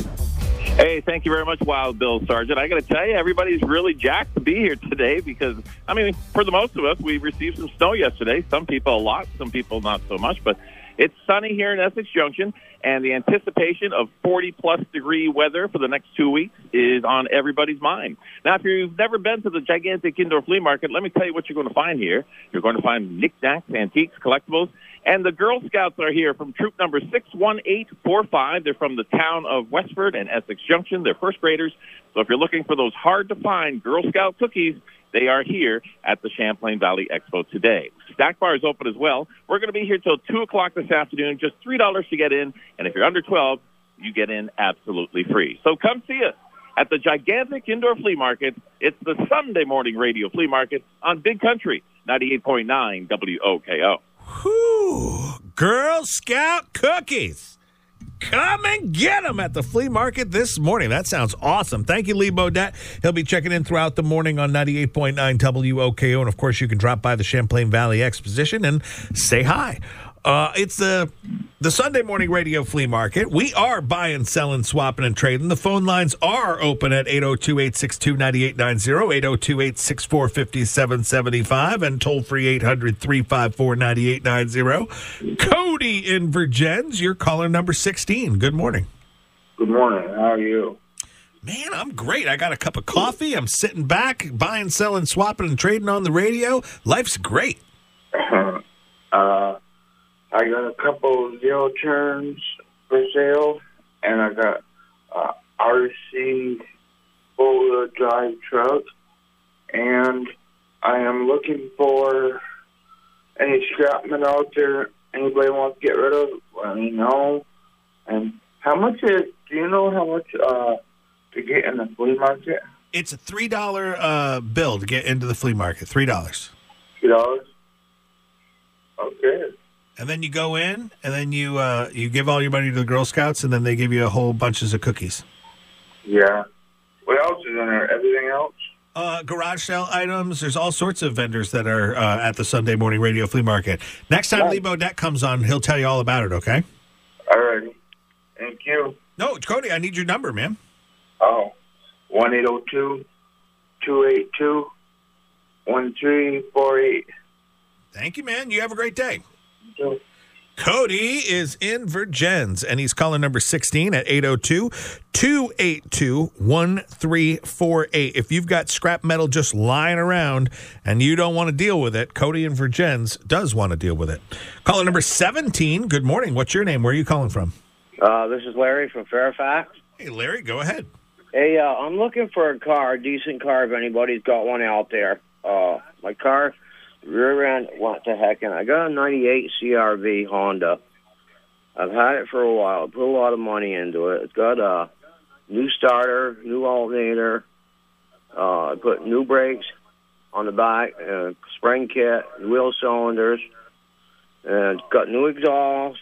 Hey, thank you very much, Wild Bill Sargent. I got to tell you, everybody's really jacked to be here today because, I mean, for the most of us, we received some snow yesterday. Some people a lot, some people not so much, but it's sunny here in Essex Junction, and the anticipation of 40 plus degree weather for the next two weeks is on everybody's mind. Now, if you've never been to the gigantic indoor flea market, let me tell you what you're going to find here. You're going to find knickknacks, antiques, collectibles, and the Girl Scouts are here from troop number 61845. They're from the town of Westford and Essex Junction. They're first graders. So if you're looking for those hard to find Girl Scout cookies, they are here at the Champlain Valley Expo today. Stack Bar is open as well. We're going to be here till 2 o'clock this afternoon, just $3 to get in. And if you're under 12, you get in absolutely free. So come see us at the gigantic indoor flea market. It's the Sunday morning radio flea market on Big Country 98.9 WOKO. Whew. Girl Scout cookies. Come and get them at the flea market this morning. That sounds awesome. Thank you, Lee Bodette. He'll be checking in throughout the morning on 98.9 WOKO. And of course, you can drop by the Champlain Valley Exposition and say hi. Uh, it's the the Sunday morning radio flea market. We are buying, selling, swapping, and trading. The phone lines are open at 802 862 9890, 802 864 5775, and toll free 800 354 9890. Cody in Vergennes, you're caller number 16. Good morning. Good morning. How are you? Man, I'm great. I got a cup of coffee. I'm sitting back, buying, selling, swapping, and trading on the radio. Life's great. I got a couple of zero turns for sale, and I got uh, RC four wheel drive truck, and I am looking for any scrapment out there. Anybody wants to get rid of? Let me know. And how much is? Do you know how much uh, to get in the flea market? It's a three dollar uh, bill to get into the flea market. Three dollars. Three dollars. Okay. And then you go in, and then you uh, you give all your money to the Girl Scouts, and then they give you a whole bunches of cookies. Yeah. What else is in there? Everything else? Uh, garage sale items. There's all sorts of vendors that are uh, at the Sunday morning radio flea market. Next time Lee Bodette comes on, he'll tell you all about it. Okay. All right. Thank you. No, Cody, I need your number, man. Oh, one eight zero two two eight two one three four eight. Thank you, man. You have a great day. Cody is in Vergennes, and he's calling number 16 at 802 282 1348. If you've got scrap metal just lying around and you don't want to deal with it, Cody in Vergennes does want to deal with it. Caller number 17. Good morning. What's your name? Where are you calling from? Uh, this is Larry from Fairfax. Hey, Larry, go ahead. Hey, uh, I'm looking for a car, a decent car, if anybody's got one out there. Uh, my car, rear end went to heck, and I got a 98 CRV Honda. I've had it for a while. I put a lot of money into it. It's got a new starter, new alternator. Uh, I put new brakes on the back, uh, spring kit, wheel cylinders, and got new exhaust.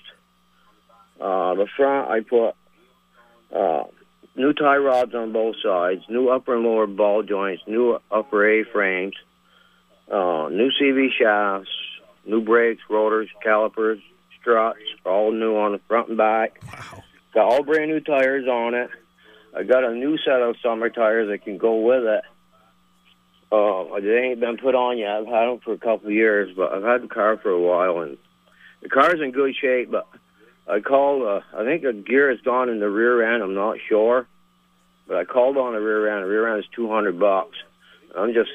Uh, the front, I put uh, new tie rods on both sides, new upper and lower ball joints, new upper A frames, new CV shafts, new brakes, rotors, calipers, struts, all new on the front and back. Got all brand new tires on it. I got a new set of summer tires that can go with it. Uh, they ain't been put on yet. I've had them for a couple of years, but I've had the car for a while, and the car's in good shape. But I called. Uh, I think a gear has gone in the rear end. I'm not sure, but I called on the rear end. The rear end is two hundred bucks. I'm just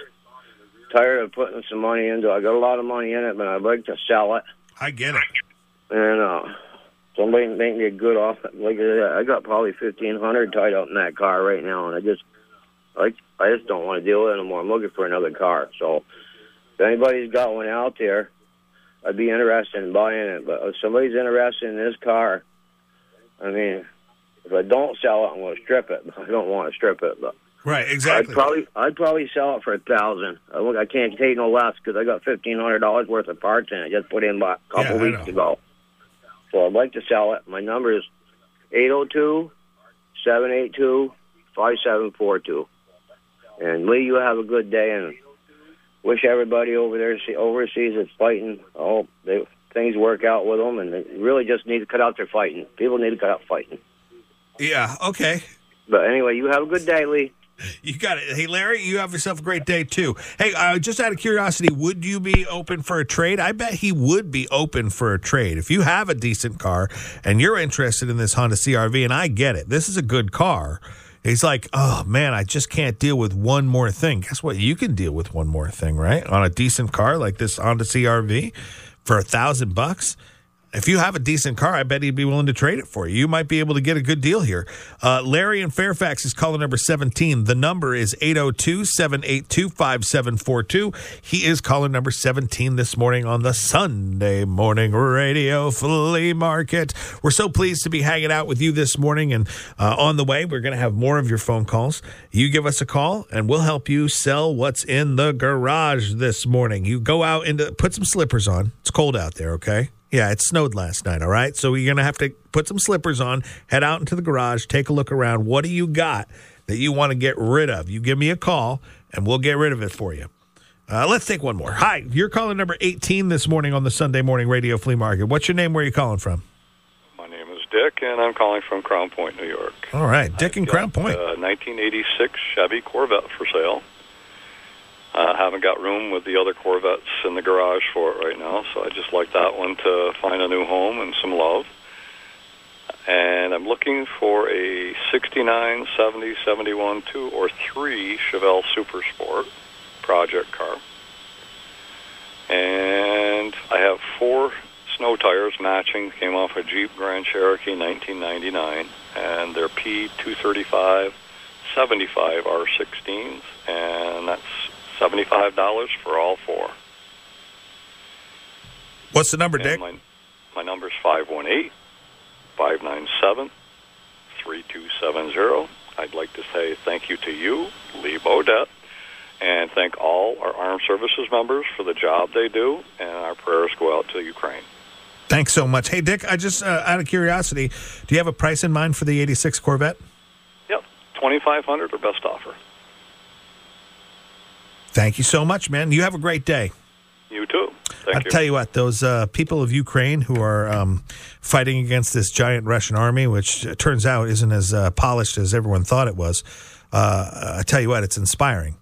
tired of putting some money into. it. I got a lot of money in it, but I'd like to sell it. I get it. And uh, somebody make me a good offer. Like uh, I got probably fifteen hundred tied up in that car right now, and I just like I just don't want to deal with it anymore. I'm looking for another car. So if anybody's got one out there, I'd be interested in buying it. But if somebody's interested in this car, I mean, if I don't sell it, I'm going to strip it. I don't want to strip it, but Right, exactly. I'd probably I'd probably sell it for a thousand. I look, I can't take no less because I got fifteen hundred dollars worth of parts in it. Just put in about a couple Yeah, weeks ago. So I'd like to sell it. My number is eight zero two seven eight two five seven four two. And Lee, you have a good day, and wish everybody over there see- overseas that's fighting. Oh, they, things work out with them, and they really just need to cut out their fighting. People need to cut out fighting. Yeah, okay. But anyway, you have a good day, Lee. You got it. Hey, Larry, you have yourself a great day, too. Hey, uh, just out of curiosity, would you be open for a trade? I bet he would be open for a trade. If you have a decent car and you're interested in this Honda CRV, and I get it, this is a good car. He's like, oh, man, I just can't deal with one more thing. Guess what? You can deal with one more thing, right? On a decent car like this Honda CRV for a thousand bucks. If you have a decent car, I bet he'd be willing to trade it for you. You might be able to get a good deal here. Uh, Larry in Fairfax is caller number 17. The number is 802 782 5742. He is caller number 17 this morning on the Sunday Morning Radio Flea Market. We're so pleased to be hanging out with you this morning. And uh, on the way, we're going to have more of your phone calls. You give us a call, and we'll help you sell what's in the garage this morning. You go out into, put some slippers on. It's cold out there, okay? Yeah, it snowed last night, all right? So you're going to have to put some slippers on, head out into the garage, take a look around. What do you got that you want to get rid of? You give me a call, and we'll get rid of it for you. Uh, let's take one more. Hi, you're calling number 18 this morning on the Sunday Morning Radio Flea Market. What's your name? Where are you calling from? My name is Dick, and I'm calling from Crown Point, New York. All right, Dick and Crown Point. Uh, 1986 Chevy Corvette for sale. I uh, haven't got room with the other Corvettes in the garage for it right now, so I just like that one to find a new home and some love. And I'm looking for a 69, 70, 71, 2, or 3 Chevelle Super Sport project car. And I have four snow tires matching, came off a Jeep Grand Cherokee 1999, and they're P235 75 R16s, and that's $75 for all four. What's the number, And Dick? My, my number is 518 597 3270. I'd like to say thank you to you, Lee Bodette, and thank all our armed services members for the job they do, and our prayers go out to Ukraine. Thanks so much. Hey, Dick, I just, uh, out of curiosity, do you have a price in mind for the 86 Corvette? Yep, 2500 or best offer. Thank you so much, man. You have a great day. You too. Thank I'll you. tell you what, those uh, people of Ukraine who are um, fighting against this giant Russian army, which uh, turns out isn't as uh, polished as everyone thought it was, uh, I tell you what, it's inspiring.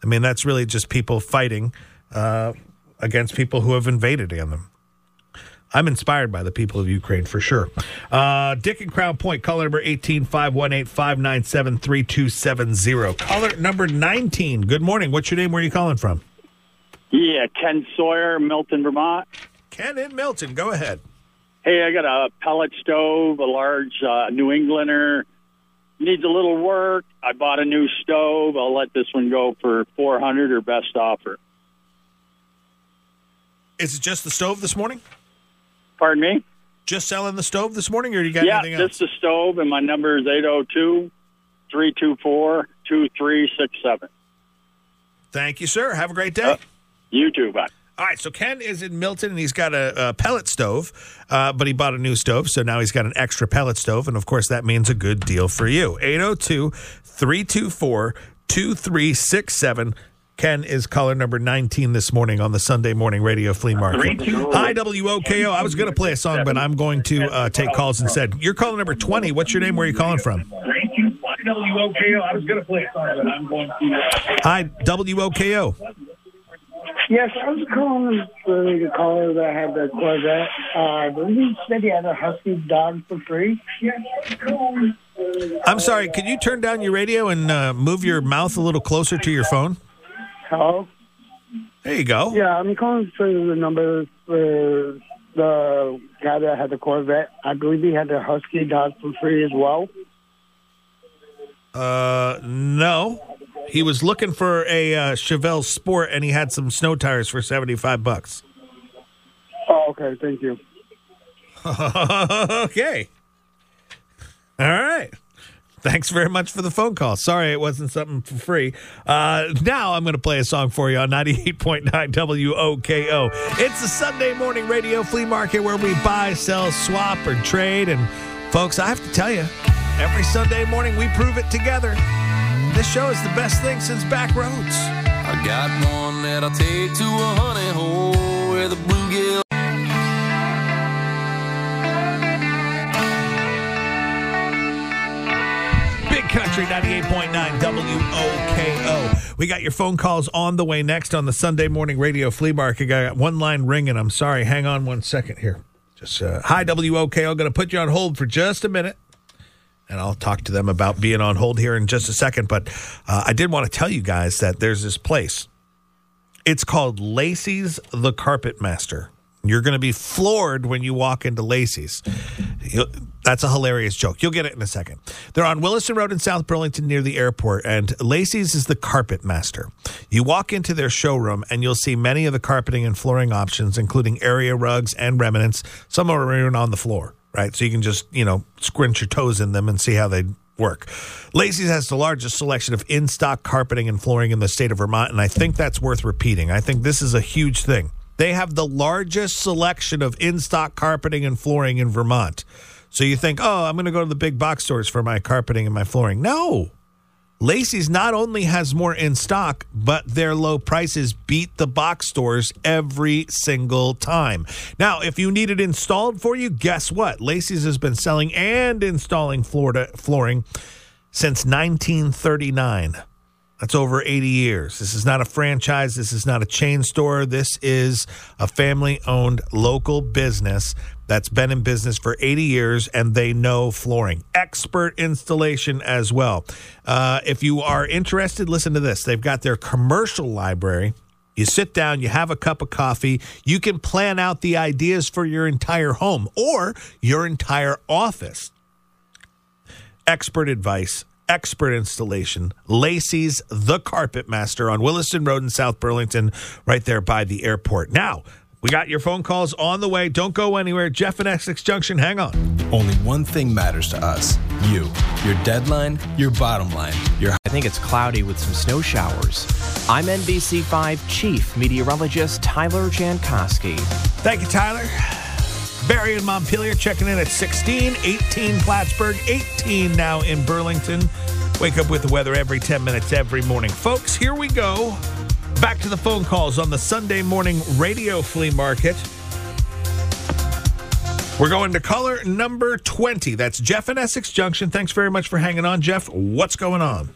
I mean, that's really just people fighting uh, against people who have invaded on them. I'm inspired by the people of Ukraine for sure. Uh, Dick and Crown Point, caller number 18 518 597 3270. Caller number 19. Good morning. What's your name? Where are you calling from? Yeah, Ken Sawyer, Milton, Vermont. Ken in Milton. Go ahead. Hey, I got a pellet stove, a large uh, New Englander. Needs a little work. I bought a new stove. I'll let this one go for 400 or best offer. Is it just the stove this morning? Pardon me? Just selling the stove this morning, or you got yeah, anything else? Yeah, just the stove, and my number is 802 324 2367. Thank you, sir. Have a great day. You too. Bye. All right, so Ken is in Milton and he's got a, a pellet stove, uh, but he bought a new stove, so now he's got an extra pellet stove, and of course that means a good deal for you. 802 324 2367. Ken is caller number 19 this morning on the Sunday Morning Radio Flea Market. Hi, WOKO. I was going to play a song, but I'm going to uh, take calls instead. You're caller number 20. What's your name? Where are you calling from? WOKO. I was going to play a song, but I'm going to. Hi, WOKO. Yes, I was calling for the caller that had the Corvette. Uh, I believe he said he had a Husky dog for free. Yes, I'm sorry, could you turn down your radio and uh, move your mouth a little closer to your phone? Hello? There you go. Yeah, I'm calling for the number for the guy that had the Corvette. I believe he had the Husky dog for free as well. Uh, no. He was looking for a uh, Chevelle Sport, and he had some snow tires for seventy-five bucks. Oh, okay. Thank you. okay. All right. Thanks very much for the phone call. Sorry it wasn't something for free. Uh, now I'm going to play a song for you on 98.9 WOKO. It's a Sunday morning radio flea market where we buy, sell, swap, or trade. And folks, I have to tell you, every Sunday morning we prove it together. This show is the best thing since back roads. I got one that I'll take to a honey hole where the bluegill. Country 98.9 WOKO. We got your phone calls on the way next on the Sunday morning radio flea market. I got one line ringing. I'm sorry. Hang on one second here. Just uh, hi WOKO. I'm going to put you on hold for just a minute. And I'll talk to them about being on hold here in just a second. But uh, I did want to tell you guys that there's this place. It's called Lacey's the Carpet Master. You're going to be floored when you walk into Lacey's. You'll- that's a hilarious joke. You'll get it in a second. They're on Williston Road in South Burlington near the airport, and Lacey's is the carpet master. You walk into their showroom, and you'll see many of the carpeting and flooring options, including area rugs and remnants. Some are even on the floor, right? So you can just, you know, squinch your toes in them and see how they work. Lacey's has the largest selection of in stock carpeting and flooring in the state of Vermont, and I think that's worth repeating. I think this is a huge thing. They have the largest selection of in stock carpeting and flooring in Vermont. So you think, oh, I'm going to go to the big box stores for my carpeting and my flooring. No. Lacey's not only has more in stock, but their low prices beat the box stores every single time. Now, if you need it installed for you, guess what? Lacey's has been selling and installing Florida flooring since 1939. That's over 80 years. This is not a franchise. This is not a chain store. This is a family owned local business that's been in business for 80 years and they know flooring. Expert installation as well. Uh, if you are interested, listen to this. They've got their commercial library. You sit down, you have a cup of coffee, you can plan out the ideas for your entire home or your entire office expert advice, expert installation. Lacey's The Carpet Master on Williston Road in South Burlington, right there by the airport. Now, we got your phone calls on the way. Don't go anywhere. Jeff and Essex Junction, hang on. Only one thing matters to us you. Your deadline, your bottom line, your. I think it's cloudy with some snow showers. I'm NBC5 Chief Meteorologist Tyler Jankowski. Thank you, Tyler. Barre and Montpelier checking in at 16, 18 Plattsburgh, 18 now in Burlington. Wake up with the weather every 10 minutes every morning. Folks, here we go. Back to the phone calls on the Sunday morning radio flea market. We're going to caller number 20. That's Jeff in Essex Junction. Thanks very much for hanging on, Jeff. What's going on?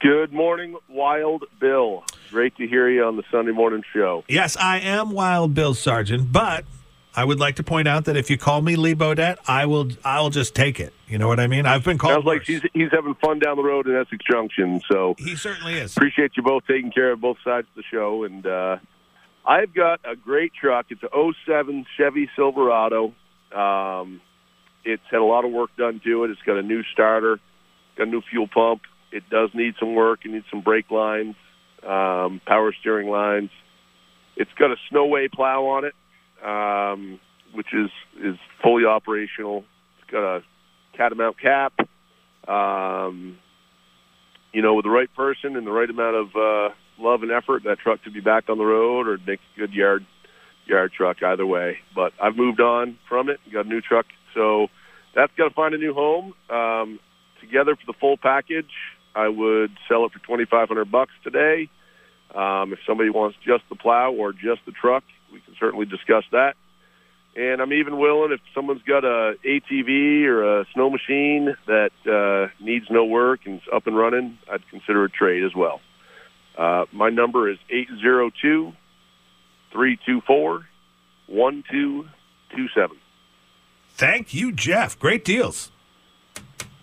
Good morning, Wild Bill. Great to hear you on the Sunday morning show. Yes, I am Wild Bill Sargent, but I would like to point out that if you call me Lee Bodette, I will I'll just take it. You know what I mean? I've been called Sounds like he's he's having fun down the road in Essex Junction. So he certainly is. Appreciate you both taking care of both sides of the show. And uh, I've got a great truck. It's a 07 Chevy Silverado. Um, it's had a lot of work done to it. It's got a new starter, got a new fuel pump. It does need some work. It needs some brake lines, um, power steering lines. It's got a Snowway plow on it, um, which is is fully operational. It's got a catamount cap. Um, you know, with the right person and the right amount of uh, love and effort that truck to be back on the road or make a good yard yard truck either way. But I've moved on from it, got a new truck, so that's got to find a new home. Um, together for the full package, I would sell it for twenty five hundred bucks today. Um, if somebody wants just the plow or just the truck, certainly discuss that. And I'm even willing if someone's got a ATV or a snow machine that uh, needs no work and is up and running, I'd consider a trade as well. Uh, my number is 802 324 1227. Thank you, Jeff. Great deals.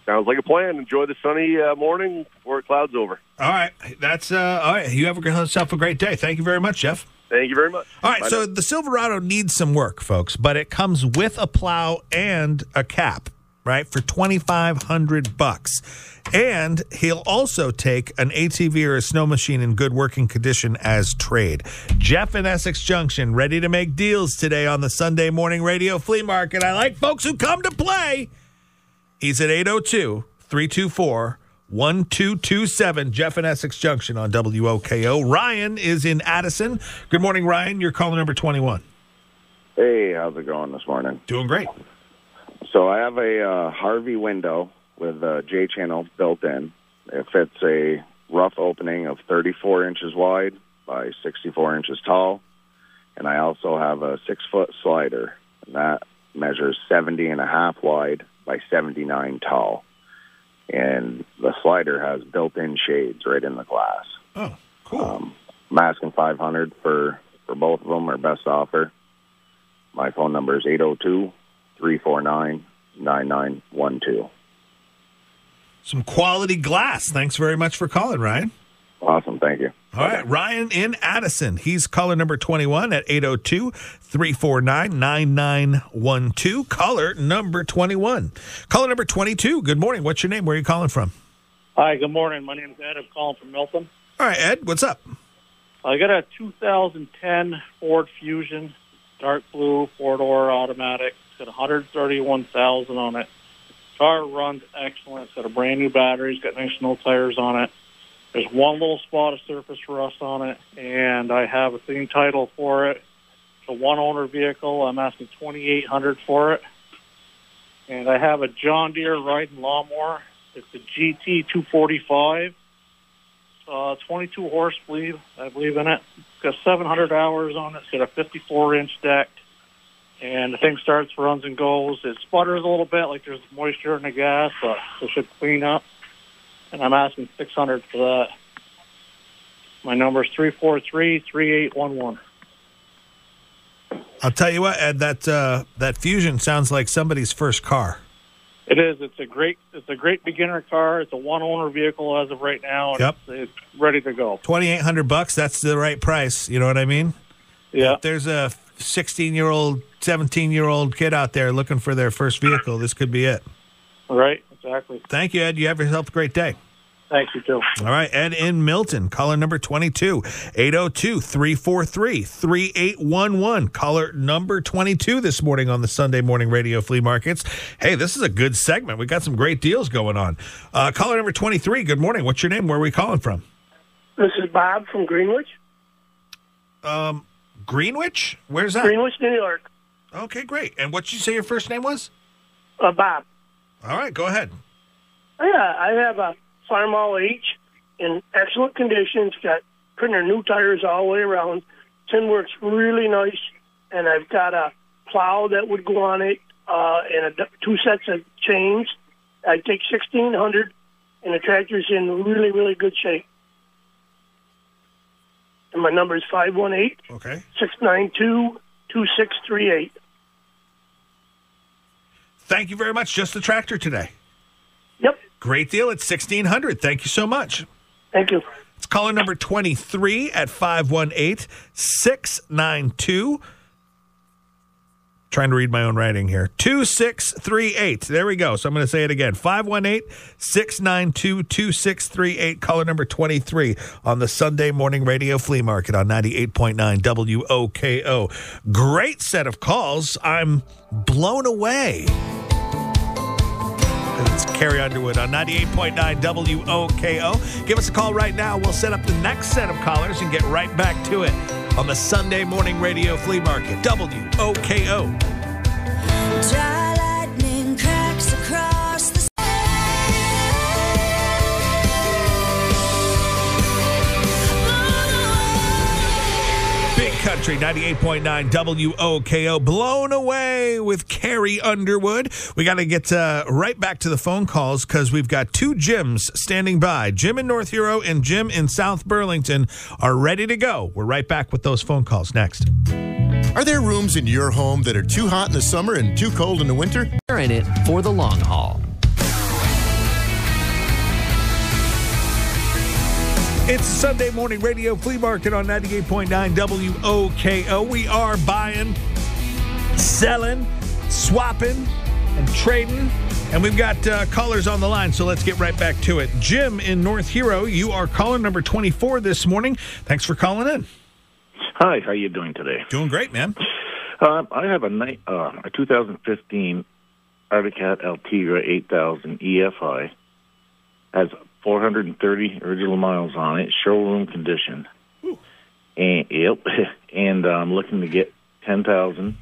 Sounds like a plan. Enjoy the sunny uh, morning before it clouds over. All right, that's uh, all right. You have yourself a great day. Thank you very much, Jeff. Thank you very much. All right, Bye so now. the Silverado needs some work, folks, but it comes with a plow and a cap, right, for twenty five hundred bucks. And he'll also take an ATV or a snow machine in good working condition as trade. Jeff in Essex Junction, ready to make deals today on the Sunday morning radio flea market. I like folks who come to play. He's at 802 324 1227. Jeff in Essex Junction on WOKO. Ryan is in Addison. Good morning, Ryan. You're calling number 21. Hey, how's it going this morning? Doing great. So I have a uh, Harvey window with a J channel built in. It fits a rough opening of 34 inches wide by 64 inches tall, and I also have a six foot slider, and that measures 70 and a half wide by 79 tall. And the slider has built-in shades right in the glass. Oh, cool. Um, I'm asking 500 for for both of them, or best offer. My phone number is 802 349 9912. Some quality glass. Thanks very much for calling, Ryan. Awesome. Thank you. All right, Ryan in Addison. He's caller number 21 at 802 349 9912. Caller number 21. Caller number 22. Good morning. What's your name? Where are you calling from? Hi, good morning. My name is Ed. I'm calling from Milton. All right, Ed, what's up? I got a 2010 Ford Fusion, dark blue, four door automatic. It's got 131,000 on it. Car runs excellent. It's got a brand new battery. It's got nice snow tires on it. There's one little spot of surface rust on it, and I have a clean title for it. It's a one owner vehicle. I'm asking 2800 for it. And I have a John Deere riding lawnmower. It's a GT 245 uh, 22 horse, believe I believe in it. Got 700 hours on it. It's got a 54 inch deck, and the thing starts, runs, and goes. It sputters a little bit, like there's moisture in the gas, but it should clean up. And I'm asking 600 for that. My number is 343 3811. I'll tell you what, Ed, that uh, that Fusion sounds like somebody's first car. It is. It's a great. It's a great beginner car. It's a one owner vehicle as of right now. And Yep. It's, it's ready to go. 2800 bucks, that's the right price. You know what I mean? Yeah. If there's a 16 year old, 17 year old kid out there looking for their first vehicle, this could be it. Right. Exactly. Thank you, Ed. You have yourself a great day. Thank you too. All right, Ed in Milton, caller number 22, 802 343 3811. Caller number 22 this morning on the Sunday morning radio flea markets. Hey, this is a good segment. We got some great deals going on. Uh, caller number 23, good morning. What's your name? Where are we calling from? This is Bob from Greenwich. Um, Greenwich? Where's that? Greenwich, New York. Okay, great. And what did you say your first name was? Uh, Bob. All right, go ahead. Yeah, I have a Farmall H in excellent condition. It's got printer new tires all the way around. Tin works really nice, and I've got a plow that would go on it, uh, and a, d- two sets of chains. I take sixteen hundred, and the tractor's in really, really good shape. And my number is five one eight Okay. six nine two two six three eight. Thank you very much. Just the tractor today. Yep. Great deal at 1600 Thank you so much. Thank you. It's caller number 23 at 518 692. Trying to read my own writing here. 2638. There we go. So I'm going to say it again 518 692 2638. Caller number 23 on the Sunday morning radio flea market on 98.9 WOKO. Great set of calls. I'm blown away. It's Carrie Underwood on 98.9 WOKO. Give us a call right now. We'll set up the next set of callers and get right back to it on the Sunday Morning Radio Flea Market. WOKO. Country 98.9 WOKO. Blown away with Carrie Underwood. We got to get uh, right back to the phone calls because we've got two Jims standing by. Jim in North Hero and Jim in South Burlington are ready to go. We're right back with those phone calls next. Are there rooms in your home that are too hot in the summer and too cold in the winter? They're in it for the long haul. It's Sunday morning radio flea market on 98.9 WOKO. We are buying, selling, swapping, and trading. And we've got uh, callers on the line, so let's get right back to it. Jim in North Hero, you are caller number 24 this morning. Thanks for calling in. Hi, how are you doing today? Doing great, man. Uh, I have a, ni- uh, a 2015 Arctic Cat Altegra 8000 EFI. Has 430 original miles on it, showroom condition. Ooh. And yep, and I'm looking to get 10,000,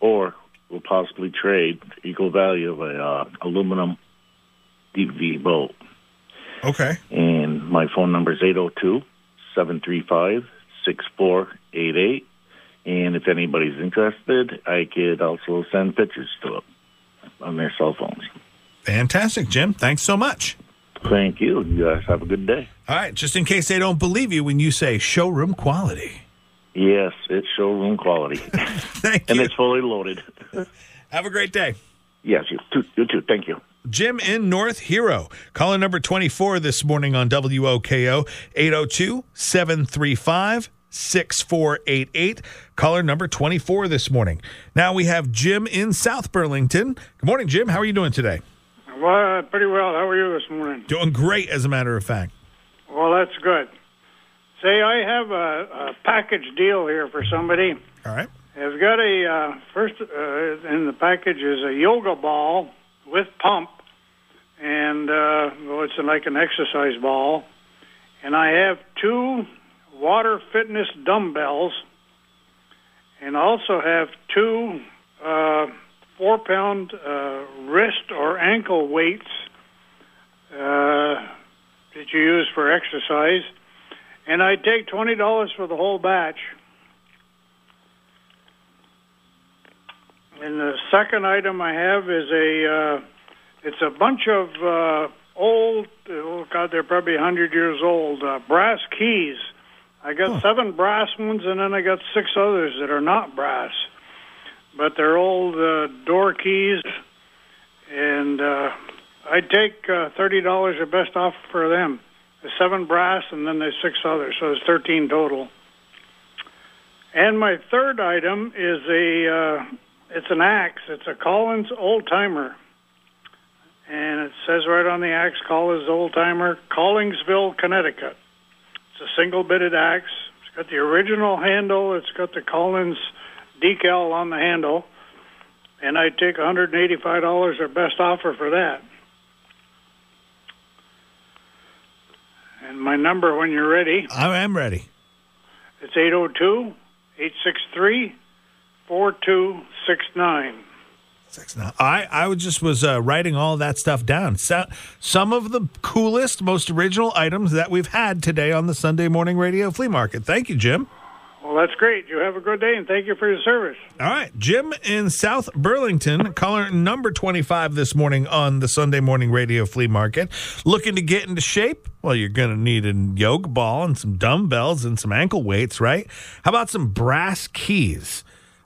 or will possibly trade equal value of a uh, aluminum deep V bolt. Okay. And my phone number is 802 735 6488. And if anybody's interested, I could also send pictures to them on their cell phones. Fantastic, Jim. Thanks so much. Thank you. You guys have a good day. All right, just in case they don't believe you when you say showroom quality. Yes, it's showroom quality. Thank you. and it's fully loaded. Have a great day. Yes, you too. You too. Thank you. Jim in North Hero. Caller number 24 this morning on WOKO 802 735 6488. Caller number 24 this morning. Now we have Jim in South Burlington. Good morning, Jim. How are you doing today? Well, pretty well. How are you this morning? Doing great, as a matter of fact. Well, that's good. Say, I have a, a package deal here for somebody. All right. I've got a uh, first uh, in the package is a yoga ball with pump, and uh, well, it's like an exercise ball, and I have two water fitness dumbbells, and also have two uh, four pound uh, wrist or ankle weights uh, that you use for exercise, and I take twenty dollars for the whole batch. And the second item I have is a uh, it's a bunch of uh, old oh god they're probably a hundred years old uh, brass keys. I got seven brass ones and then I got six others that are not brass, but they're old uh, door keys. And uh, I take uh, thirty dollars or best off for them. There's seven brass and then there's six others, so it's thirteen total. And my third item is a uh, it's an axe. It's a Collins old timer, and it says right on the axe, Collins old timer, Collinsville, Connecticut. It's a single bitted axe. It's got the original handle. It's got the Collins decal on the handle, and I take $185 or best offer for that. And my number when you're ready. I am ready. It's 802 863 4269. I, I was just was uh, writing all that stuff down. So, some of the coolest, most original items that we've had today on the Sunday Morning Radio Flea Market. Thank you, Jim. Well, that's great. You have a good day, and thank you for your service. All right, Jim in South Burlington, caller number 25 this morning on the Sunday Morning Radio Flea Market. Looking to get into shape? Well, you're going to need a yoga ball and some dumbbells and some ankle weights, right? How about some brass keys?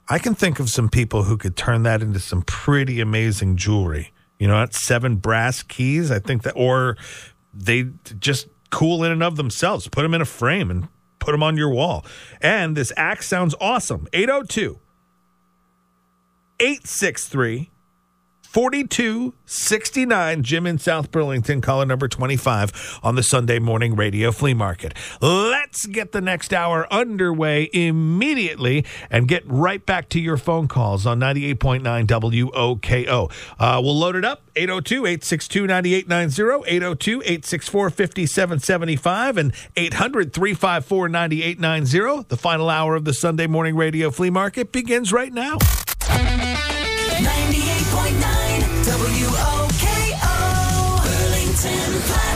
I can think of some people who could turn that into some pretty amazing jewelry. You know, that's seven brass keys. I think that, or they just cool in and of themselves. Put them in a frame and put them on your wall. And this axe sounds awesome. 802 863 4269 Jim in South Burlington, caller number 25 on the Sunday morning radio flea market. Let's get the next hour underway immediately and get right back to your phone calls on 98.9 WOKO. Uh, we'll load it up 802 862 9890, 802 864 5775, and 800 354 9890. The final hour of the Sunday morning radio flea market begins right now. 98.9 WOKO Burlington, Plattsburgh.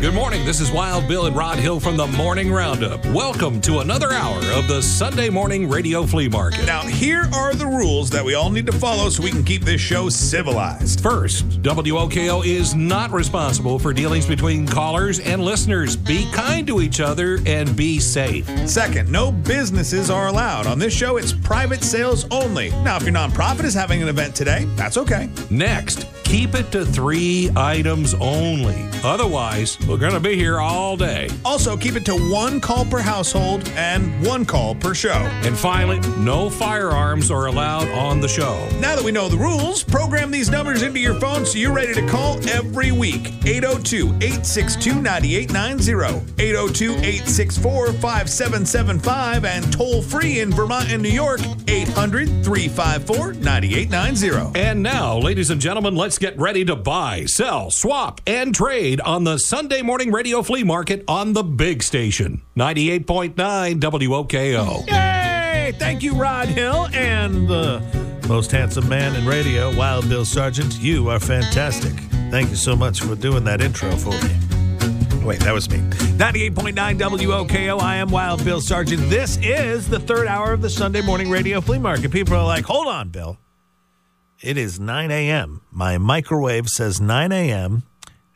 Good morning. This is Wild Bill and Rod Hill from the Morning Roundup. Welcome to another hour of the Sunday Morning Radio Flea Market. Now, here are the rules that we all need to follow so we can keep this show civilized. First, WOKO is not responsible for dealings between callers and listeners. Be kind to each other and be safe. Second, no businesses are allowed. On this show, it's private sales only. Now, if your nonprofit is having an event today, that's okay. Next, keep it to three items only. Otherwise, we're going to be here all day. Also, keep it to one call per household and one call per show. And finally, no firearms are allowed on the show. Now that we know the rules, program these numbers into your phone so you're ready to call every week. 802 862 9890, 802 864 5775, and toll free in Vermont and New York, 800 354 9890. And now, ladies and gentlemen, let's get ready to buy, sell, swap, and trade on the Sunday morning radio flea market on the big station, 98.9 WOKO. Yay! Thank you, Rod Hill, and the most handsome man in radio, Wild Bill Sargent. You are fantastic. Thank you so much for doing that intro for me. Wait, that was me. 98.9 WOKO. I am Wild Bill Sargent. This is the third hour of the Sunday morning radio flea market. People are like, hold on, Bill. It is 9 a.m. My microwave says 9 a.m.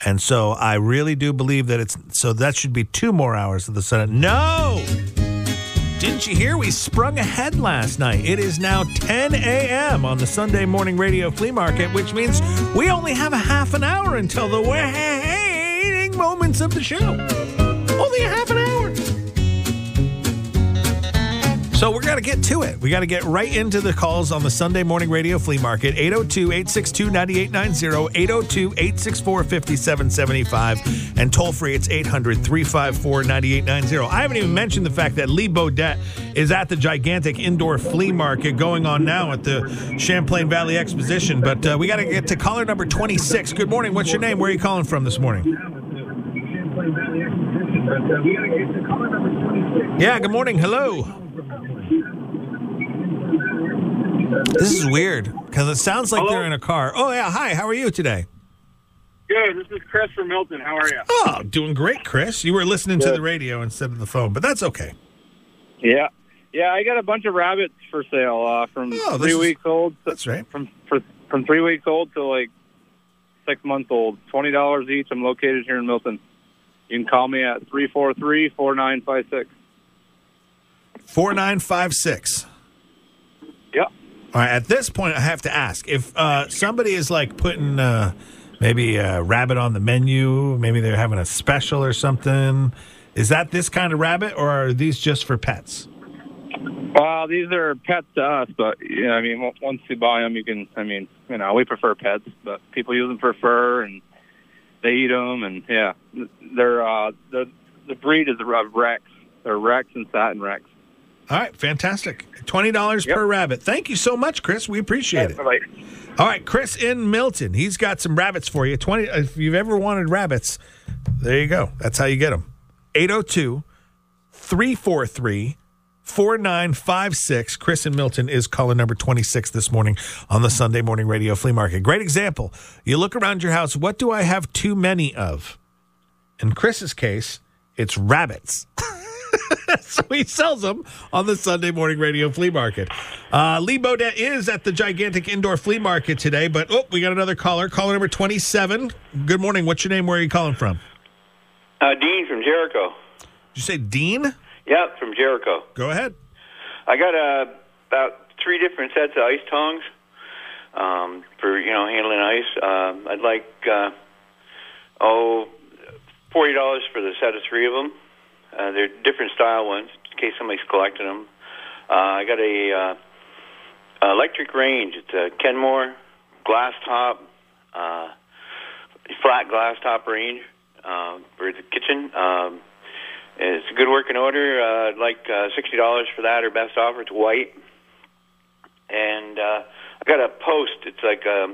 And so I really do believe that it's so that should be two more hours of the sun. No! Didn't you hear? We sprung ahead last night. It is now 10 a.m. on the Sunday morning radio flea market, which means we only have a half an hour until the waiting moments of the show. Only a half an hour. So we're going to get to it. We got to get right into the calls on the Sunday morning radio flea market 802 862 9890, 802 864 5775, and toll free it's 800 354 9890. I haven't even mentioned the fact that Lee Bodette is at the gigantic indoor flea market going on now at the Champlain Valley Exposition. But uh, we got to get to caller number 26. Good morning. What's your name? Where are you calling from this morning? Yeah, good morning. Hello. This is weird because it sounds like they're in a car. Oh, yeah. Hi. How are you today? Good. This is Chris from Milton. How are you? Oh, doing great, Chris. You were listening to the radio instead of the phone, but that's okay. Yeah. Yeah, I got a bunch of rabbits for sale uh, from Oh, three is- weeks old. That's right. From for, from three weeks old to like six months old. Twenty dollars each. I'm located here in Milton. You can call me at three four three four nine five six. 4956. All right. At this point, I have to ask if uh, somebody is like putting uh, maybe a rabbit on the menu, maybe they're having a special or something. Is that this kind of rabbit, or are these just for pets? Well, these are pets to us, but yeah, I mean, once you buy them, you can. I mean, you know, we prefer pets, but people use them for fur and they eat them, and yeah, they're uh, the the breed is a Rex. They're Rex and Satin Rex. All right, fantastic. Twenty dollars per rabbit. Thank you so much, Chris. We appreciate it. Bye-bye. All right, Chris in Milton. He's got some rabbits for you. Twenty. If you've ever wanted rabbits, there you go. That's how you get them. 802 343 4956. Chris in Milton is caller number 26 this morning on the Sunday Morning Radio Flea Market. Great example. You look around your house, what do I have too many of? In Chris's case, it's rabbits. so he sells them on the Sunday morning radio flea market. Uh, Lee Bodette is at the gigantic indoor flea market today, but oh, we got another caller. Caller number 27. Good morning. What's your name? Where are you calling from? Uh, Dean from Jericho. Did you say Dean? Yep, from Jericho. Go ahead. I got uh, about three different sets of ice tongs um, for you know handling ice. Um, I'd like uh, oh forty dollars for the set of three of them. Uh, they're different style ones in case somebody's collecting them. Uh, I got a uh, electric range. It's a Kenmore glass top, uh, flat glass top range uh, for the kitchen. Um, it's a good working order. Uh, I'd like uh, sixty dollars for that, or best offer. It's white, and uh, I got a post. It's like a,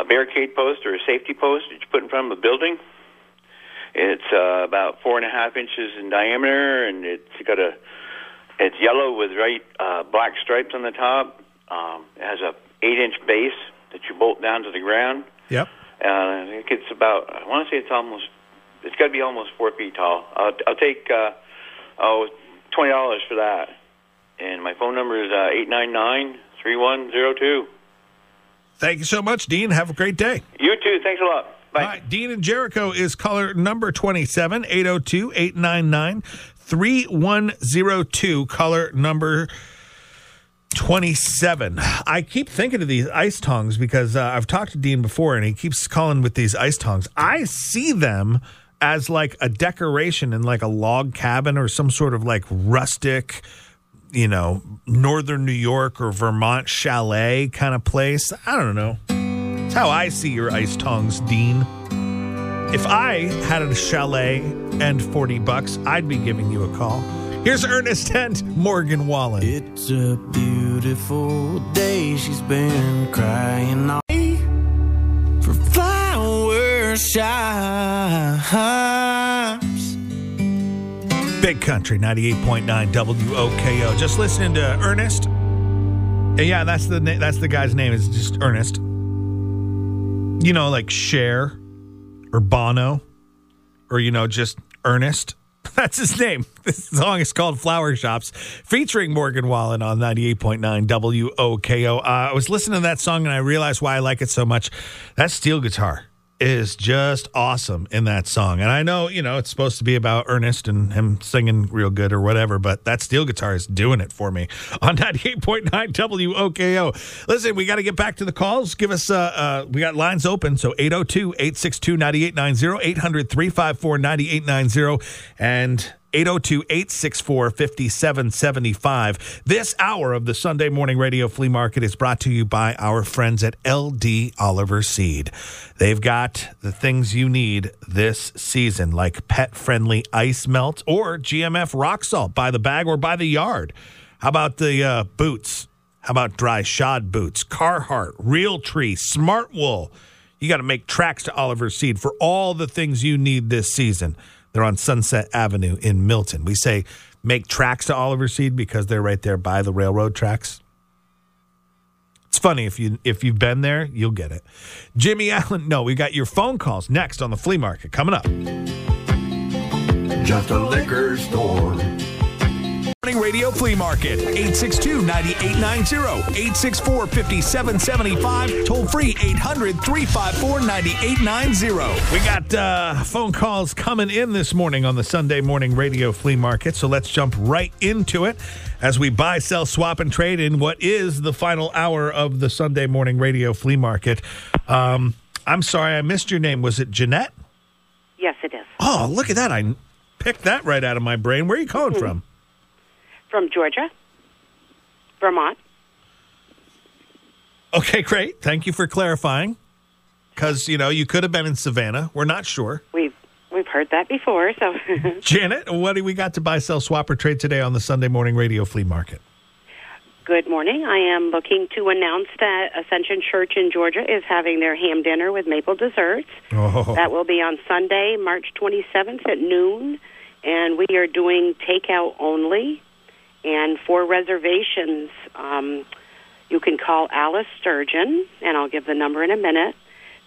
a barricade post or a safety post that you put in front of a building. It's uh, about four and a half inches in diameter, and it's got a it's yellow with right uh, black stripes on the top. Um, it has a eight inch base that you bolt down to the ground. Yep. Uh, I think it's about. I want to say it's almost. It's got to be almost four feet tall. I'll, I'll take uh, oh twenty dollars for that. And my phone number is uh, eight nine nine three one zero two. Thank you so much, Dean. Have a great day. You too. Thanks a lot. Bye. Right, Dean and Jericho is caller number 27, 802 899 3102. Caller number 27. I keep thinking of these ice tongs because uh, I've talked to Dean before and he keeps calling with these ice tongs. I see them as like a decoration in like a log cabin or some sort of like rustic, you know, northern New York or Vermont chalet kind of place. I don't know. It's how I see your ice tongs, Dean. If I had a chalet and 40 bucks, I'd be giving you a call. Here's Ernest and Morgan Wallen. It's a beautiful day. She's been crying all for flower shops. Big Country 98.9 WOKO. Just listening to Ernest. Yeah, that's the that's the guy's name is just Ernest. You know, like Cher or Bono or you know just Ernest. That's his name. This song is called Flower Shops, featuring Morgan Wallen on 98.9 WOKO. Uh, I was listening to that song and I realized why I like it so much. That steel guitar is just awesome in that song. And I know, you know, it's supposed to be about Ernest and him singing real good or whatever, but that steel guitar is doing it for me on 98.9 WOKO. Listen, we got to get back to the calls. Give us, uh, uh, we got lines open. So 802 862 9890, 800 354 9890, and 802 864 5775. This hour of the Sunday Morning Radio Flea Market is brought to you by our friends at LD Oliver Seed. They've got the things you need this season, like pet friendly ice melt or GMF rock salt by the bag or by the yard. How about the uh, boots? How about dry shod boots? Carhartt, Real Tree, Smart Wool. You got to make tracks to Oliver Seed for all the things you need this season. They're on Sunset Avenue in Milton. We say make tracks to Oliver Seed because they're right there by the railroad tracks. It's funny if you if you've been there, you'll get it. Jimmy Allen, no, we got your phone calls next on the flea market coming up. Just a liquor store. Morning Radio Flea Market, 862 9890, 864 5775, toll free 800 354 9890. We got uh, phone calls coming in this morning on the Sunday Morning Radio Flea Market, so let's jump right into it as we buy, sell, swap, and trade in what is the final hour of the Sunday Morning Radio Flea Market. Um, I'm sorry, I missed your name. Was it Jeanette? Yes, it is. Oh, look at that. I picked that right out of my brain. Where are you calling from? From Georgia, Vermont. Okay, great. Thank you for clarifying. Because, you know, you could have been in Savannah. We're not sure. We've we've heard that before, so Janet, what do we got to buy, sell, swap, or trade today on the Sunday morning radio flea market? good morning. I am looking to announce that Ascension Church in Georgia is having their ham dinner with maple desserts. Oh. That will be on Sunday, March 27th at noon, and we are doing takeout only. And for reservations, um, you can call Alice Sturgeon, and I'll give the number in a minute.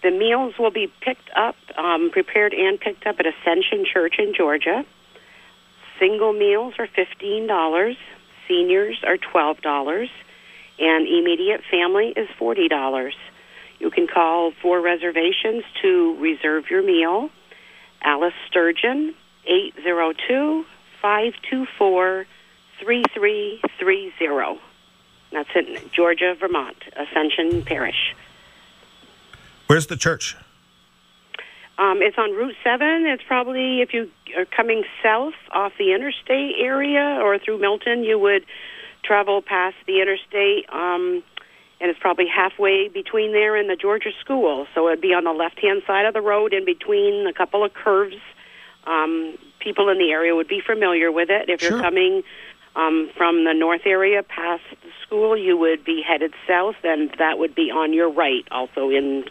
The meals will be picked up, um, prepared and picked up at Ascension Church in Georgia. Single meals are fifteen dollars, seniors are twelve dollars, and immediate family is forty dollars. You can call for reservations to reserve your meal. Alice Sturgeon, 802 524 3330. That's in Georgia, Vermont, Ascension Parish. Where's the church? Um, it's on Route 7. It's probably, if you are coming south off the interstate area or through Milton, you would travel past the interstate. Um, and it's probably halfway between there and the Georgia School. So it'd be on the left hand side of the road, in between a couple of curves. Um, people in the area would be familiar with it. If Sure. you're coming um, from the north area past the school, you would be headed south, and that would be on your right, also in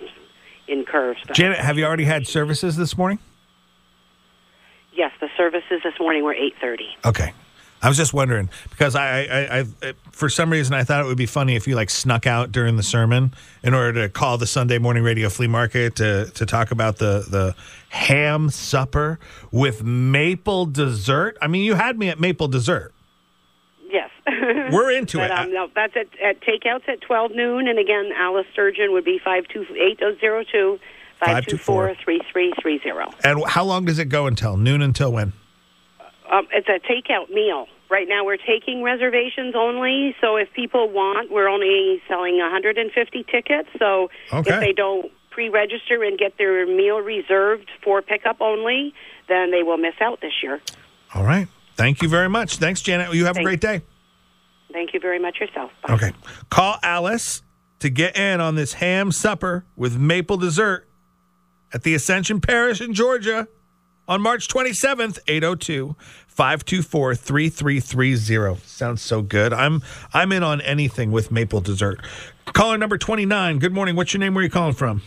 in curves. Janet, have you already had services this morning? yes, the services this morning were eight thirty. Okay. I was just wondering because I, I, I, I, for some reason, I thought it would be funny if you like snuck out during the sermon in order to call the Sunday morning radio flea market to, to talk about the, the ham supper with maple dessert. I mean, you had me at maple dessert. We're into but, it. Um, no, that's at, at takeouts at 12 noon. And again, Alice Sturgeon would be 52802 524 3330. And how long does it go until noon until when? Um, it's a takeout meal. Right now, we're taking reservations only. So if people want, we're only selling 150 tickets. So Okay. if they don't pre-register and get their meal reserved for pickup only, then they will miss out this year. All right. Thank you very much. Thanks, Janet. You have a great day. Thank you very much yourself. Bye. Okay. Call Alice to get in on this ham supper with maple dessert at the Ascension Parish in Georgia on March 27th, 802 524 3330. Sounds so good. I'm I'm in on anything with maple dessert. Caller number 29. Good morning. What's your name? Where are you calling from?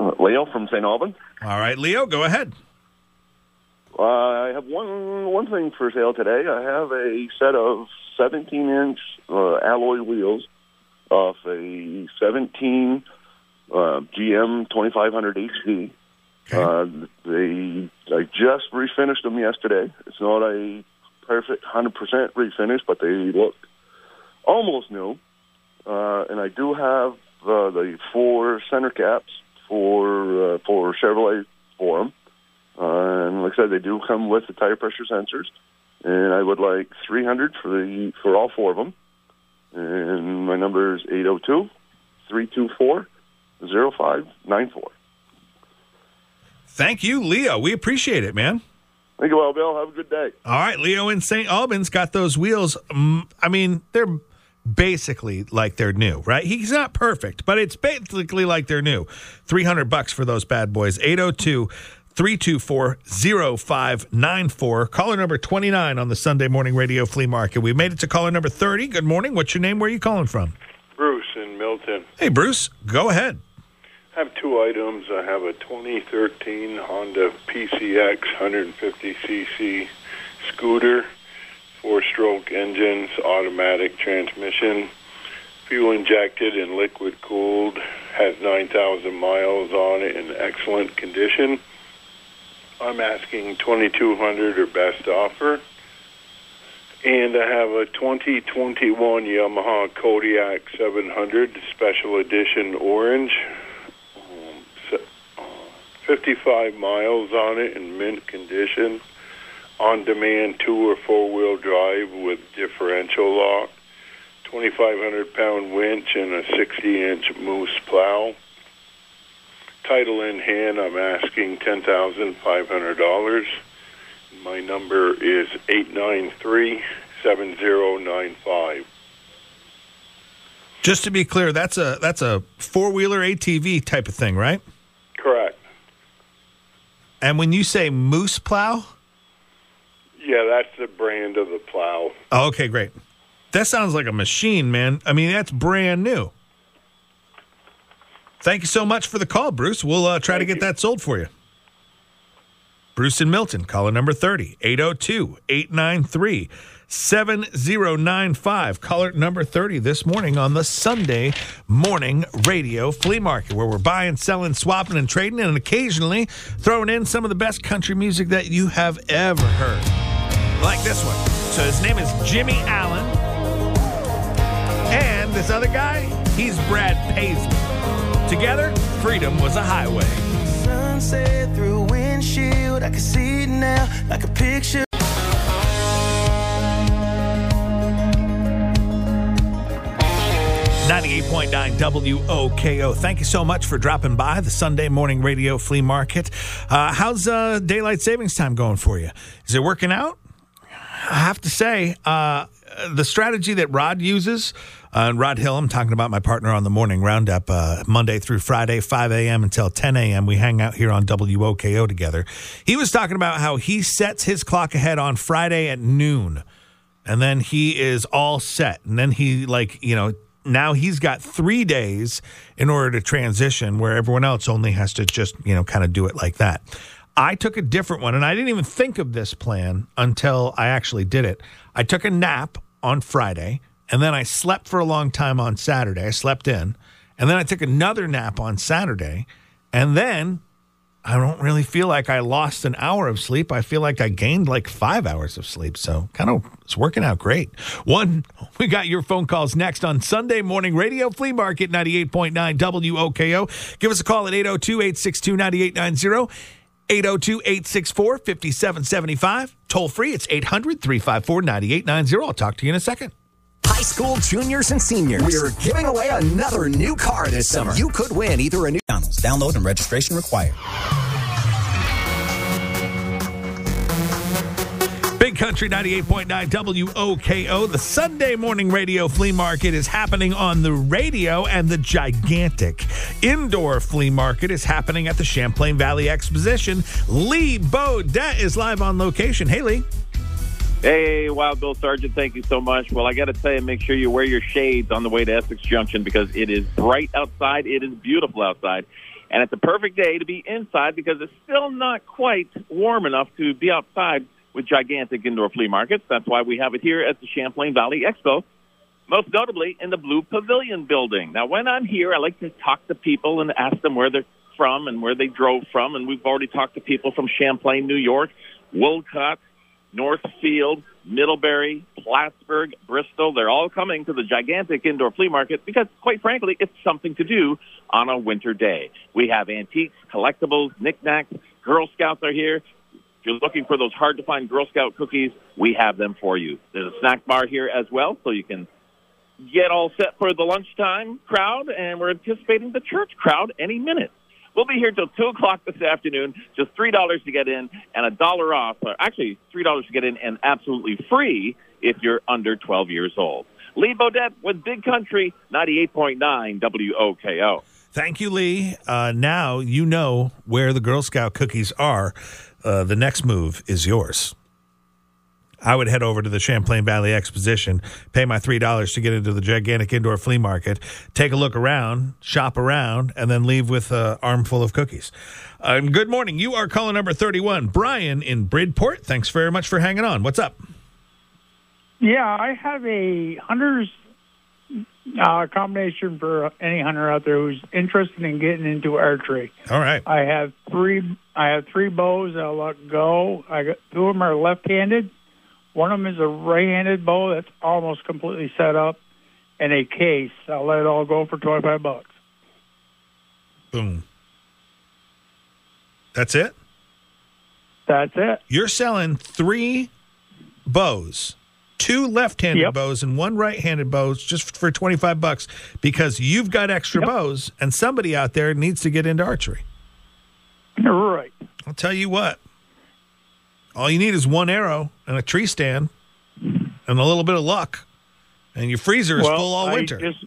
Uh, Leo from St. Albans. All right, Leo, go ahead. Uh, I have one one thing for sale today. I have a set of 17 inch uh, alloy wheels off a 17 uh, GM 2500 HD. Uh, they I just refinished them yesterday. It's not a perfect 100% refinish, but they look almost new. Uh, and I do have uh, the four center caps for uh, for Chevrolet for them. Uh, and like I said, they do come with the tire pressure sensors. And I would like 300 for the for all four of them. And my number is 802 324 0594. Thank you, Leo. We appreciate it, man. Thank you, well, Bill. Have a good day. All right, Leo in St. Albans got those wheels. Um, I mean, they're basically like they're new, right? He's not perfect, but it's basically like they're new. 300 bucks for those bad boys. 802 324 0594. Caller number 29 on the Sunday morning radio flea market. We made it to caller number 30. Good morning. What's your name? Where are you calling from? Bruce in Milton. Hey, Bruce, go ahead. I have two items. I have a 2013 Honda PCX 150cc scooter, four-stroke engines, automatic transmission, fuel injected and liquid cooled, has 9,000 miles on it in excellent condition. I'm asking 2,200 or best offer. And I have a 2021 Yamaha Kodiak 700 Special Edition Orange. Um, se- uh, 55 miles on it in mint condition. On demand two or four wheel drive with differential lock. 2,500 pound winch and a 60 inch moose plow. Title in hand, I'm asking $10,500. My number is 893 7095. Just to be clear, that's a that's a four wheeler ATV type of thing, right? Correct. And when you say moose plow, Yeah, that's the brand of the plow. oh, okay, great. That sounds like a machine, man. I mean, that's brand new. Thank you so much for the call, Bruce. We'll uh, try to get that sold for you. Bruce and Milton, caller number 30, 802 893 7095. Caller number 30 this morning on the Sunday morning radio flea market, where we're buying, selling, swapping, and trading, and occasionally throwing in some of the best country music that you have ever heard. Like this one. So his name is Jimmy Allen. And this other guy, he's Brad Paisley. Together, freedom was a highway. Sunset through windshield, I can see it now like a picture. 98.9 WOKO. Thank you so much for dropping by the Sunday morning radio flea market. Uh, how's uh, daylight savings time going for you? Is it working out? I have to say, uh, the strategy that Rod uses, uh, Rod Hill, I'm talking about my partner on the morning roundup, uh, Monday through Friday, 5 a.m. until 10 a.m. We hang out here on WOKO together. He was talking about how he sets his clock ahead on Friday at noon, and then he is all set. And then he, like, you know, now he's got three days in order to transition where everyone else only has to just, you know, kind of do it like that. I took a different one, and I didn't even think of this plan until I actually did it. I took a nap on Friday, and then I slept for a long time on Saturday. I slept in, and then I took another nap on Saturday, and then I don't really feel like I lost an hour of sleep. I feel like I gained like five hours of sleep. So kind of it's working out great. One, we got your phone calls next on Sunday morning radio flea market 98.9 WOKO. Give us a call at 802 862 9890. 802 864 5775. Toll free, it's 800 354 9890. I'll talk to you in a second. High school juniors and seniors. We're giving away another new car this summer. You could win either a new Download and registration required. Country 98.9 WOKO. The Sunday morning radio flea market is happening on the radio, and the gigantic indoor flea market is happening at the Champlain Valley Exposition. Lee Bodette is live on location. Hey, Lee. Hey, Wild Bill Sargent, thank you so much. Well, I got to tell you, make sure you wear your shades on the way to Essex Junction because it is bright outside. It is beautiful outside. And it's a perfect day to be inside because it's still not quite warm enough to be outside with gigantic indoor flea markets. That's why we have it here at the Champlain Valley Expo, most notably in the Blue Pavilion building. Now, when I'm here, I like to talk to people and ask them where they're from and where they drove from. And we've already talked to people from Champlain, New York, Wolcott, Northfield, Middlebury, Plattsburgh, Bristol. They're all coming to the gigantic indoor flea market because, quite frankly, it's something to do on a winter day. We have antiques, collectibles, knickknacks. Girl Scouts are here. You're looking for those hard to find Girl Scout cookies, we have them for you. There's a snack bar here as well, so you can get all set for the lunchtime crowd, and we're anticipating the church crowd any minute. We'll be here till 2 o'clock this afternoon, just $3 to get in and a dollar off. Or actually, $3 to get in and absolutely free if you're under 12 years old. Lee Bodette with Big Country 98.9 WOKO. Thank you, Lee. Uh, now you know where the Girl Scout cookies are. Uh, the next move is yours. I would head over to the Champlain Valley Exposition, pay my $3 to get into the gigantic indoor flea market, take a look around, shop around, and then leave with an armful of cookies. Uh, good morning. You are caller number 31, Brian in Bridport. Thanks very much for hanging on. What's up? Yeah, I have a hunter's uh, combination for any hunter out there who's interested in getting into archery. All right. I have three. I have three bows. I'll let go. I got two of them are left-handed. One of them is a right-handed bow that's almost completely set up, and a case. I'll let it all go for twenty-five bucks. Boom. That's it? That's it. You're selling three bows, two left-handed bows and one right-handed bows just for 25 bucks because you've got extra bows and somebody out there needs to get into archery. I'll tell you what. All you need is one arrow and a tree stand and a little bit of luck. And your freezer is Well, full all I winter. just-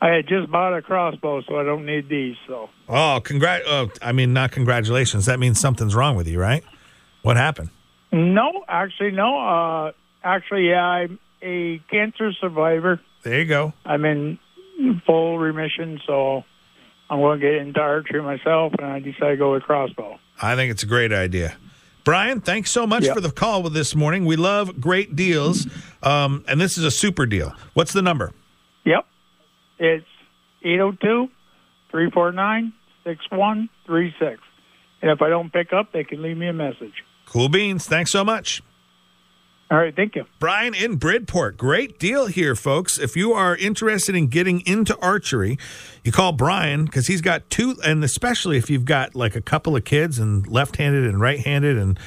I had just bought a crossbow, so I don't need these. So Oh, congrat! Oh, I mean, not congratulations. That means something's wrong with you, right? What happened? no, actually, no. Uh, actually, yeah, I'm a cancer survivor. There you go. I'm in full remission, so I'm going to get into archery myself, and I decided to go with crossbow. I think it's a great idea. Brian, thanks so much Yep. for the call with this morning. We love great deals, um, and this is a super deal. What's the number? Yep. It's 802 349 6136. And if I don't pick up, they can leave me a message. Cool beans. Thanks so much. All right, thank you. Brian in Bridport. Great deal here, folks. If you are interested in getting into archery, you call Brian because he's got two, and especially if you've got like a couple of kids and left handed and right handed and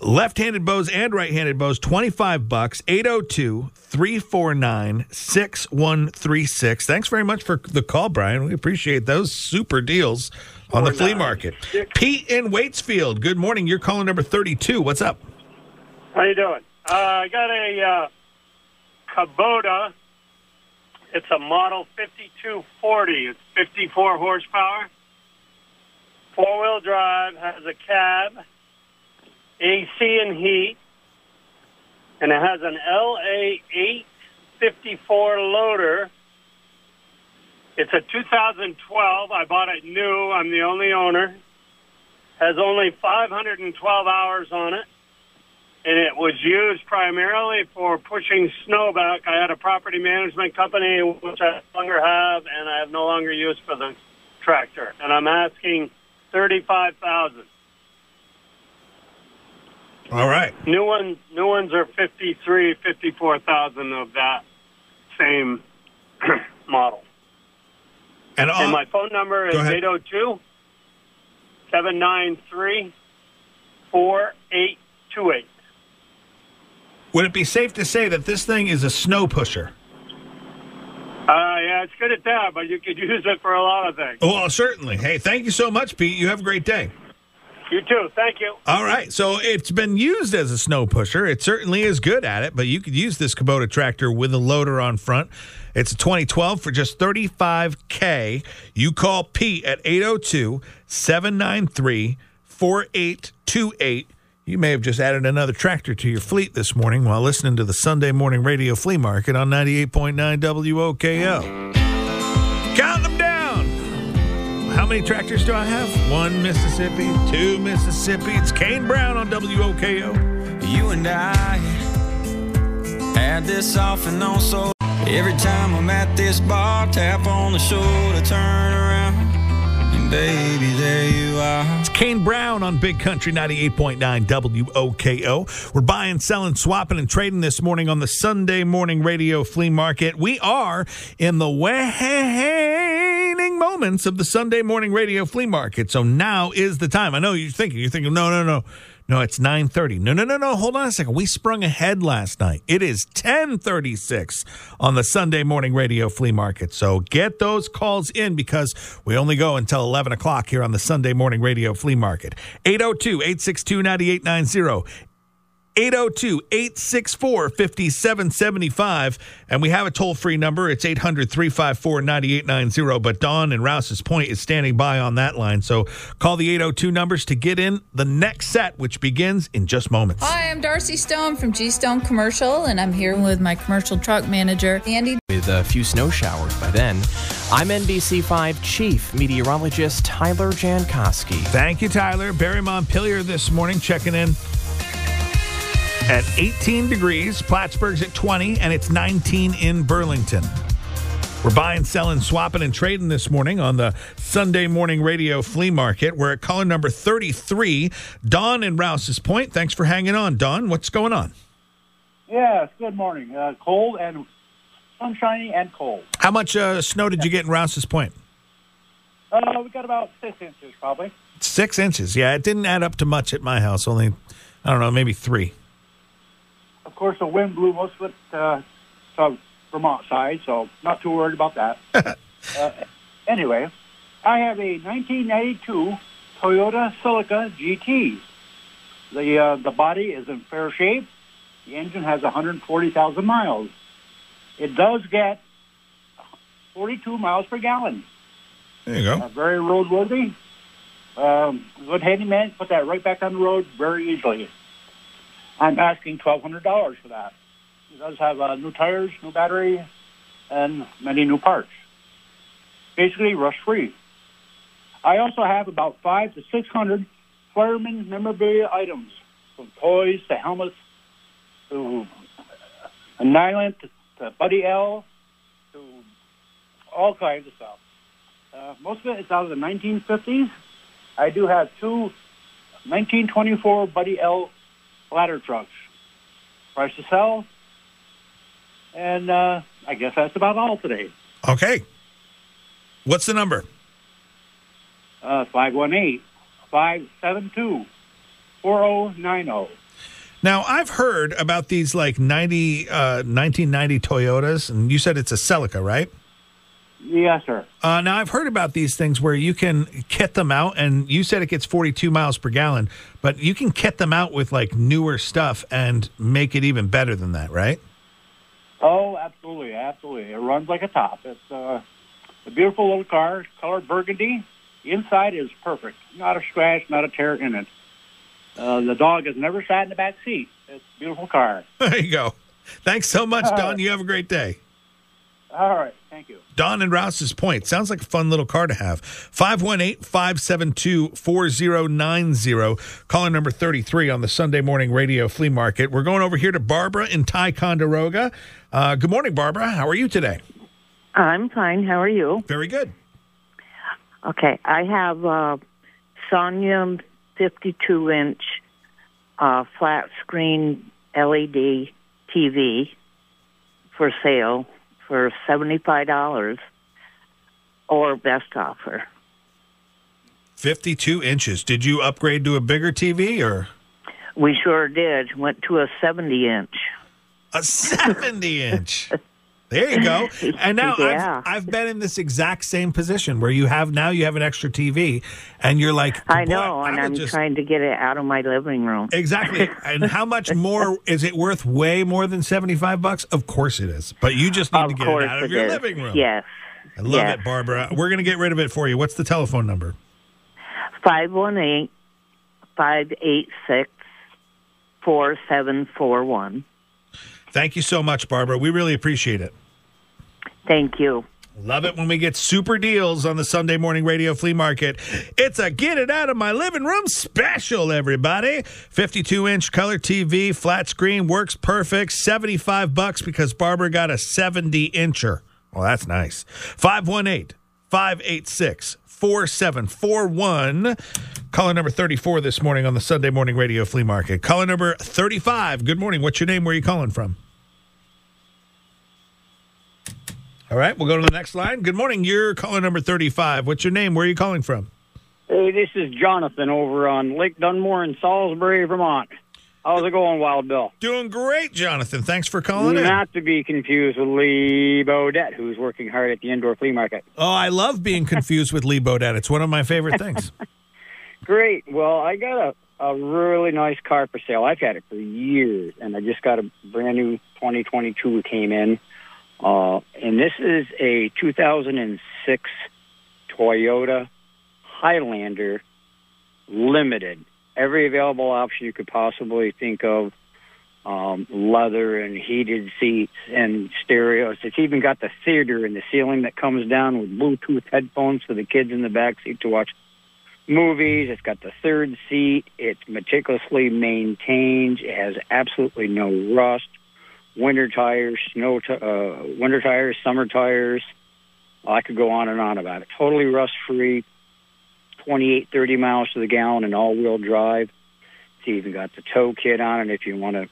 left handed bows and right handed bows, 25 bucks, 802 349 6136. Thanks very much for the call, Brian. We appreciate those super deals on the flea market. Pete in Waitsfield. Good morning. You're calling number 32. What's up? How you doing? Uh, I got a uh, Kubota. It's a model 5240. It's 54 horsepower. Four wheel drive, has a cab, AC and heat, and it has an LA 854 loader. It's a 2012. I bought it new. I'm the only owner. Has only 512 hours on it and it was used primarily for pushing snow back. I had a property management company, which I no longer have, and I have no longer use for the tractor. And I'm asking thirty-five thousand. All right. New ones, new ones are fifty-three, fifty-four thousand of that same model. And, and my phone number is Go ahead. 802 793 4828. Would it be safe to say that this thing is a snow pusher? Uh, yeah, it's good at that, but you could use it for a lot of things. Well, certainly. Hey, thank you so much, Pete. You have a great day. You too. Thank you. All right. So it's been used as a snow pusher. It certainly is good at it, but you could use this Kubota tractor with a loader on front. It's a 2012 for just 35K. You call Pete at 802 793 4828. You may have just added another tractor to your fleet this morning while listening to the Sunday morning radio flea market on 98.9 WOKO. Count them down. How many tractors do I have? One Mississippi, two Mississippi. It's Kane Brown on WOKO. You and I had this off and on so every time I'm at this bar, tap on the shoulder, turn around, baby, there you are. It's Kane Brown on Big Country 98.9 WOKO. We're buying, selling, swapping, and trading this morning on the Sunday morning radio flea market. We are in the waning moments of the Sunday morning radio flea market. So now is the time. I know you're thinking, you're thinking, no, no, no. No, it's 9:30. No, no, no, no. Hold on a second. We sprung ahead last night. It is 10:36 on the Sunday morning radio flea market. So get those calls in because we only go until 11 o'clock here on the Sunday morning radio flea market. 802-862-9890. 802-864-5775 and we have a toll-free number it's 800-354-9890 but Dawn and Rouse's Point is standing by on that line so call the 802 numbers to get in the next set which begins in just moments Hi, I'm Darcy Stone from G Stone Commercial, and I'm here with my commercial truck manager, Andy. With a few snow showers by then. I'm NBC5 Chief Meteorologist Tyler Jankowski. Thank you, Tyler. Barre Montpelier this morning checking in at 18 degrees. Plattsburgh's at 20, and it's 19 in Burlington. We're buying, selling, swapping, and trading this morning on the Sunday morning radio flea market. We're at caller number 33, Don in Rouse's Point. Thanks for hanging on, Don. What's going on? Yes, good morning. Uh, cold and sunshiny and cold. How much uh, snow did you get in Rouse's Point? Uh, we got about six inches probably. Six inches. Yeah, it didn't add up to much at my house. Only, I don't know, maybe three. Of course, the wind blew most of it uh, to Vermont side, so not too worried about that. uh, anyway, I have a 1992 Toyota Celica GT. The uh, the body is in fair shape. The engine has 140,000 miles. It does get 42 miles per gallon. There you go. Uh, very roadworthy. Um, good handyman. Put that right back on the road very easily. I'm asking $1,200 for that. It does have uh, new tires, new battery, and many new parts. Basically, rush free. I also have about five to 600 fireman memorabilia items, from toys to helmets to a Nylint to, to Buddy L to all kinds of stuff. Uh, most of it is out of the 1950s. I do have two 1924 Buddy L ladder trucks. Price to sell. And uh, I guess that's about all today. Okay. What's the number? Uh, 518 572 4090. Now, I've heard about these like 90, uh, 1990 Toyotas, and you said it's a Celica, right? Yes, sir. Uh, now I've heard about these things where you can kit them out, and you said it gets 42 miles per gallon, but you can kit them out with like newer stuff and make it even better than that, right? Oh, absolutely, absolutely. It runs like a top. It's uh, a beautiful little car, colored burgundy. The inside is perfect. Not a scratch, not a tear in it. Uh, the dog has never sat in the back seat. It's a beautiful car. There you go. Thanks so much, Don. You have a great day. All right, thank you. Don and Rouse's Point. Sounds like a fun little car to have. 518 572 4090. Caller number 33 on the Sunday morning radio flea market. We're going over here to Barbara in Ticonderoga. Uh, good morning, Barbara. How are you today? I'm fine. How are you? Very good. Okay, I have uh, Sonya 52 inch uh, flat screen LED TV for sale for $75 or best offer. 52 inches. Did you upgrade to a bigger TV or We sure did. Went to a 70 inch. a 70 inch? There you go. And now Yeah. I've, I've been in this exact same position where you have now you have an extra TV and you're like, I know, and I'm just- trying to get it out of my living room. Exactly. and how much more is it worth? Way more than 75 bucks? Of course it is. But you just need Of to get it out of it your is. living room. Yes. I love yes. it, Barbara. We're going to get rid of it for you. What's the telephone number? 518 586 4741. Thank you so much, Barbara. We really appreciate it. Thank you. Love it when we get super deals on the Sunday morning radio flea market. It's a get it out of my living room special, everybody. 52 inch color TV, flat screen, works perfect. 75 bucks because Barbara got a 70 incher. Well, that's nice. 518 586 4741. Caller number 34 this morning on the Sunday morning radio flea market. Caller number 35. Good morning. What's your name? Where are you calling from? All right, we'll go to the next line. Good morning. You're caller number 35. What's your name? Where are you calling from? Hey, this is Jonathan over on Lake Dunmore in Salisbury, Vermont. How's it going, Wild Bill? Doing great, Jonathan. Thanks for calling in. Not to be confused with Lee Bodette, who's working hard at the indoor flea market. Oh, I love being confused with Lee Bodette. It's one of my favorite things. Great. Well, I got a, a really nice car for sale. I've had it for years, and I just got a brand new 2022 that came in. Uh, and this is a 2006 Toyota Highlander Limited. Every available option you could possibly think of. Um, leather and heated seats and stereos. It's even got the theater in the ceiling that comes down with Bluetooth headphones for the kids in the back seat to watch movies. It's got the third seat. It's meticulously maintained. It has absolutely no rust. Winter tires, snow, t- uh, winter tires, summer tires. I could go on and on about it. Totally rust free. 28, 30 miles to the gallon and all wheel drive. It's even got the tow kit on it if you want to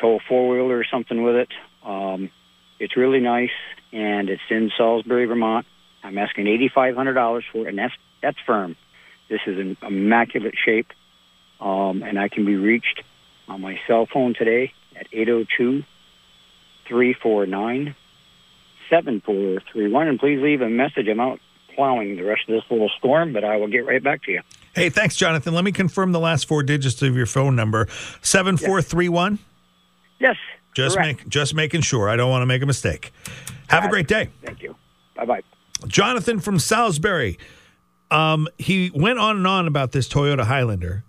tow a four wheeler or something with it. Um, it's really nice and it's in Salisbury, Vermont. I'm asking $8,500 for it, and that's that's firm. This is in immaculate shape, um, and I can be reached on my cell phone today at 802 349 7431. And please leave a message. I'm out plowing the rest of this little storm, but I will get right back to you. hey, thanks, Jonathan. Let me confirm the last four digits of your phone number 7431. Yes. Just correct. make just making sure. I don't want to make a mistake. Have a great day. Thank you. Bye bye. Jonathan from Salisbury. Um, he went on and on about this Toyota Highlander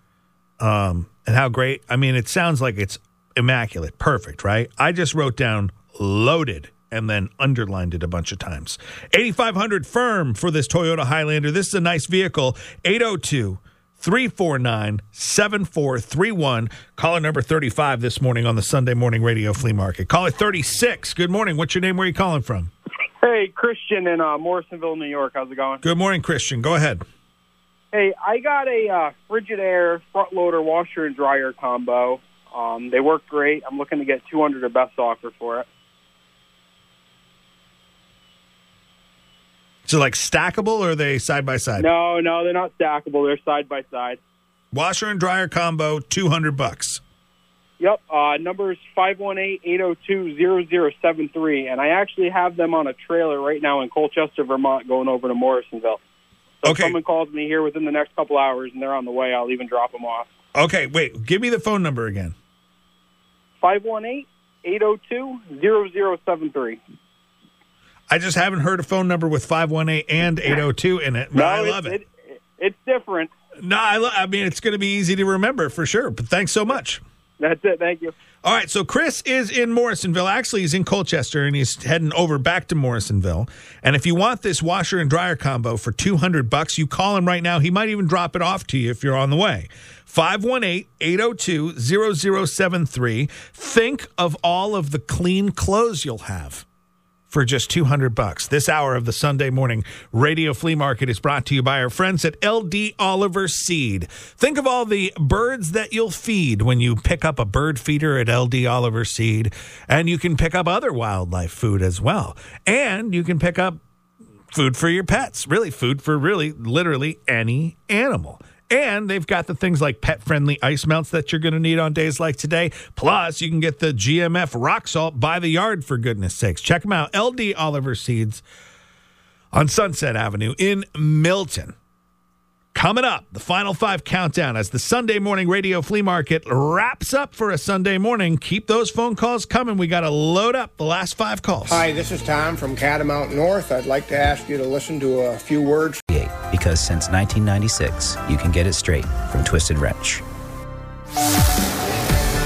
um, and how great. I mean, it sounds like it's immaculate, perfect, right? I just wrote down loaded and then underlined it a bunch of times. 8500 firm for this Toyota Highlander. This is a nice vehicle. 802 349 7431. Caller number 35 this morning on the Sunday morning radio flea market. Caller 36. Good morning. What's your name? Where are you calling from? Hey, Christian in uh, Morrisonville, New York. How's it going? Good morning, Christian. Go ahead. Hey, I got a uh, Frigidaire front loader washer and dryer combo. Um, they work great. I'm looking to get 200 or best offer for it. So, like stackable or are they side by side? No, no, they're not stackable. They're side by side. Washer and dryer combo, 200 bucks. Yep. Uh, numbers 518-802-0073. And I actually have them on a trailer right now in Colchester, Vermont, going over to Morrisonville. So if someone calls me here within the next couple hours and they're on the way, I'll even drop them off. Okay, wait. Give me the phone number again. 518-802-0073. I just haven't heard a phone number with 518 and 802 in it. but I No, love it's, it. It's different. No, I, lo- I mean, it's going to be easy to remember for sure. But thanks so much. That's it. Thank you. All right, so Chris is in Morrisonville. Actually, he's in Colchester and he's heading over back to Morrisonville. And if you want this washer and dryer combo for 200 bucks, you call him right now. He might even drop it off to you if you're on the way. 518-802-0073. Think of all of the clean clothes you'll have for just 200 bucks. This hour of the Sunday morning radio flea market is brought to you by our friends at LD Oliver Seed. Think of all the birds that you'll feed when you pick up a bird feeder at LD Oliver Seed, and you can pick up other wildlife food as well. And you can pick up food for your pets, really food for really literally any animal. And they've got the things like pet friendly ice melts that you're going to need on days like today. Plus, you can get the GMF rock salt by the yard for goodness sakes. Check them out. LD Oliver Seeds on Sunset Avenue in Milton. Coming up, the final five countdown as the Sunday morning radio flea market wraps up for a Sunday morning. Keep those phone calls coming. We got to load up the last five calls. Hi, this is Tom from Catamount North. I'd like to ask you to listen to a few words. Because since 1996, you can get it straight from Twisted Wrench.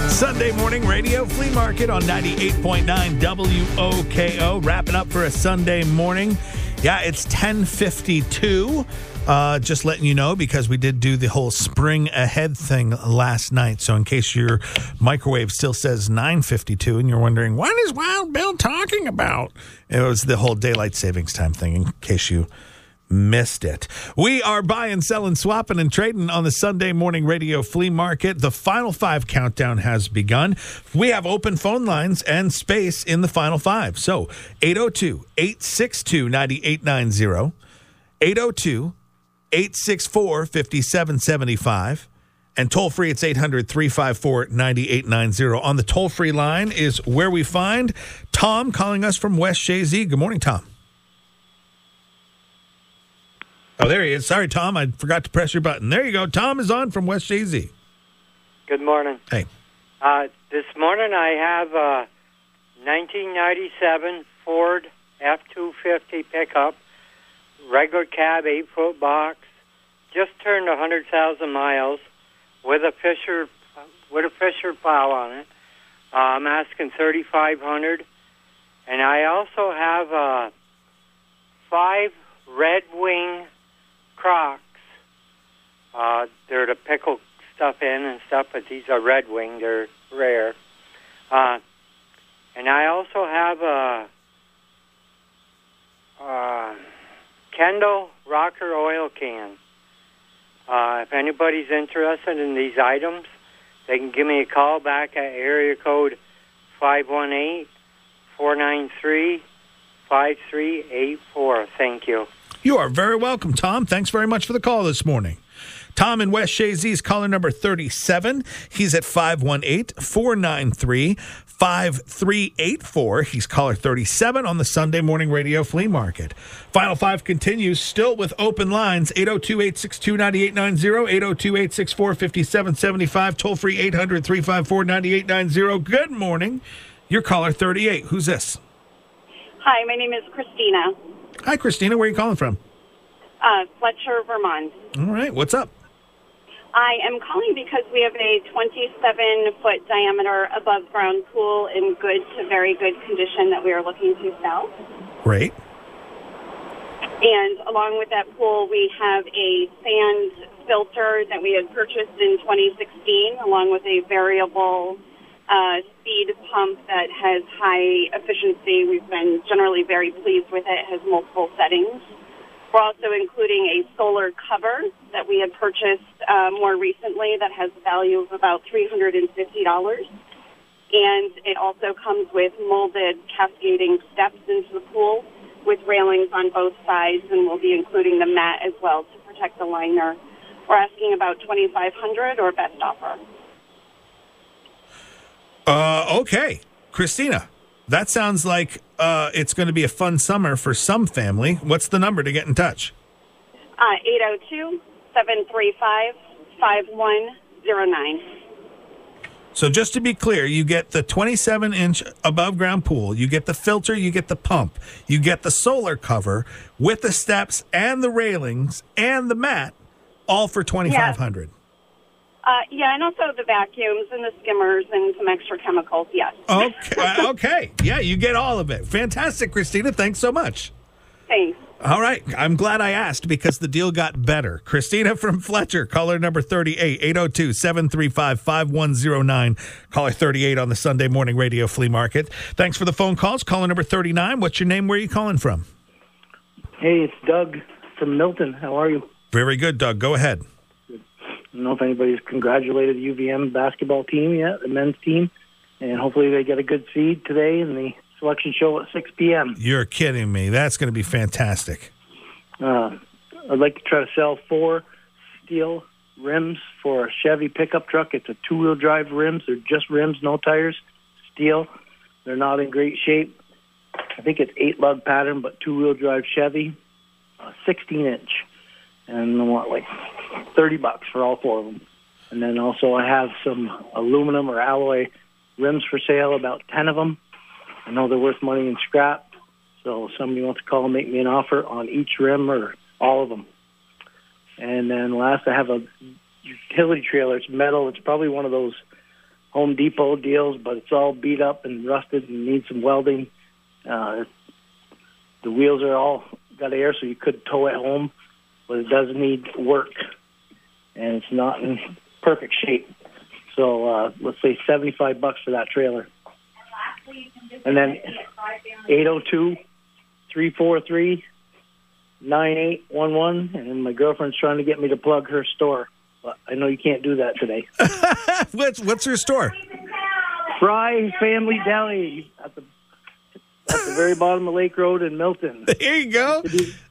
Sunday morning radio flea market on 98.9 WOKO. Wrapping up for a Sunday morning. Yeah, it's 1052. Uh, just letting you know because we did do the whole spring ahead thing last night. So in case your microwave still says 952 and you're wondering, what is Wild Bill talking about? It was the whole daylight savings time thing in case you missed it. We are buying, selling, swapping, and trading on the Sunday morning radio flea market. The final five countdown has begun. We have open phone lines and space in the final five. So 802 862 9890, 802 864 5775. And toll free, it's 800 354 9890. On the toll free line is where we find Tom calling us from West Chazy. Good morning, Tom. Oh, there he is. Sorry, Tom. I forgot to press your button. There you go. Tom is on from West Chazy. Good morning. Hey. Uh, this morning I have a 1997 Ford F250 pickup, regular cab, eight foot box, just turned 100,000 miles with a Fisher with a Fisher plow on it. Uh, I'm asking 3,500, and I also have uh, five Red Wing Crocs. Uh, they're to pickle stuff in and stuff, but these are Red Wing. They're rare. Uh, and I also have a, uh Kendall rocker oil can. Uh, if anybody's interested in these items, they can give me a call back at area code 518-493-5384. Thank you. You are very welcome, Tom. Thanks very much for the call this morning. Tom in West Chazy is caller number 37. He's at 518 493 5384. He's caller 37 on the Sunday morning radio flea market. Final five continues still with open lines 802 862 9890, 802 864 5775, toll free 800 354 9890. Good morning. You're caller 38. Who's this? Hi, my name is Christina, Hi, Christina. Where are you calling from? uh, Fletcher, Vermont. All right. What's up? I am calling because we have a 27 foot diameter above ground pool in good to very good condition that we are looking to sell. Great. And along with that pool, we have a sand filter that we had purchased in 2016, along with a variable uh, speed pump that has high efficiency. We've been generally very pleased with it. It has multiple settings. We're also including a solar cover that we had purchased uh, more recently that has a value of about $350. And it also comes with molded cascading steps into the pool with railings on both sides, and we'll be including the mat as well to protect the liner. We're asking about 2500 or best offer. Uh, okay, Christina. That sounds like uh, it's going to be a fun summer for some family. What's the number to get in touch? Uh, 802 735 5109. So just to be clear, you get the 27 inch above ground pool, you get the filter, you get the pump, you get the solar cover with the steps and the railings and the mat, all for 2500 Uh, yeah, and also the vacuums and the skimmers and some extra chemicals, yes. Okay, uh, okay, yeah, you get all of it. Fantastic, Christina. Thanks so much. Thanks. All right. I'm glad I asked because the deal got better. Christina from Fletcher, caller number 38, 802 735 5109. Caller 38 on the Sunday morning radio flea market. Thanks for the phone calls. Caller number 39. What's your name? Where are you calling from? Hey, it's Doug from Milton. How are you? Very good, Doug. Go ahead. I don't know if anybody's congratulated the UVM basketball team yet, the men's team, and hopefully they get a good seed today in the selection show at 6 p.m. You're kidding me. That's going to be fantastic. Uh, I'd like to try to sell four steel rims for a Chevy pickup truck. It's a two-wheel drive rims. They're just rims, no tires, steel. They're not in great shape. I think it's eight lug pattern, but two-wheel drive Chevy, uh, 16 inch, and want like 30 bucks for all four of them. And then also I have some aluminum or alloy rims for sale, about 10 of them. I know they're worth money in scrap, so somebody wants to call and make me an offer on each rim or all of them. And then last, I have a utility trailer. It's metal. It's probably one of those Home Depot deals, but it's all beat up and rusted and needs some welding. Uh, the wheels are all got air, so you could tow it home, but it does need work, and it's not in perfect shape. So uh, let's say seventy-five bucks for that trailer. And then 802 343 9811. And my girlfriend's trying to get me to plug her store. But I know you can't do that today. what's, what's her store? Fry Family Deli at the, at the very bottom of Lake Road in Milton. There you go.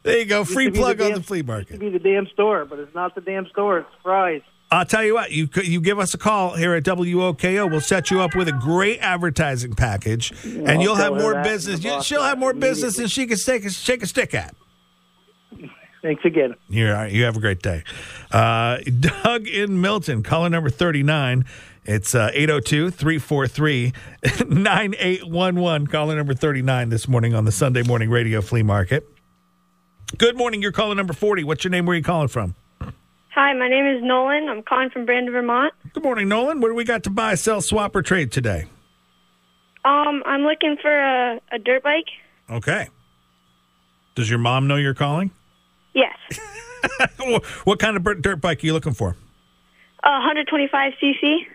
There you go. Free plug the on damn- the flea Used market. to be the damn store, but it's not the damn store. It's Fry's. I'll tell you what, you you give us a call here at WOKO. We'll set you up with a great advertising package, and you'll have more business. You, she'll have more business than she can shake a, shake a stick at. Thanks again. You're, you have a great day. Uh, Doug in Milton, caller number 39. It's uh, 802 343 9811. Caller number 39 this morning on the Sunday morning radio flea market. Good morning. You're caller number 40. What's your name? Where are you calling from? Hi, my name is Nolan. I'm calling from Brandon, Vermont. Good morning, Nolan. What do we got to buy, sell, swap, or trade today? Um, I'm looking for a, a dirt bike. Okay. Does your mom know you're calling? Yes, what kind of dirt bike are you looking for? a 125 cc.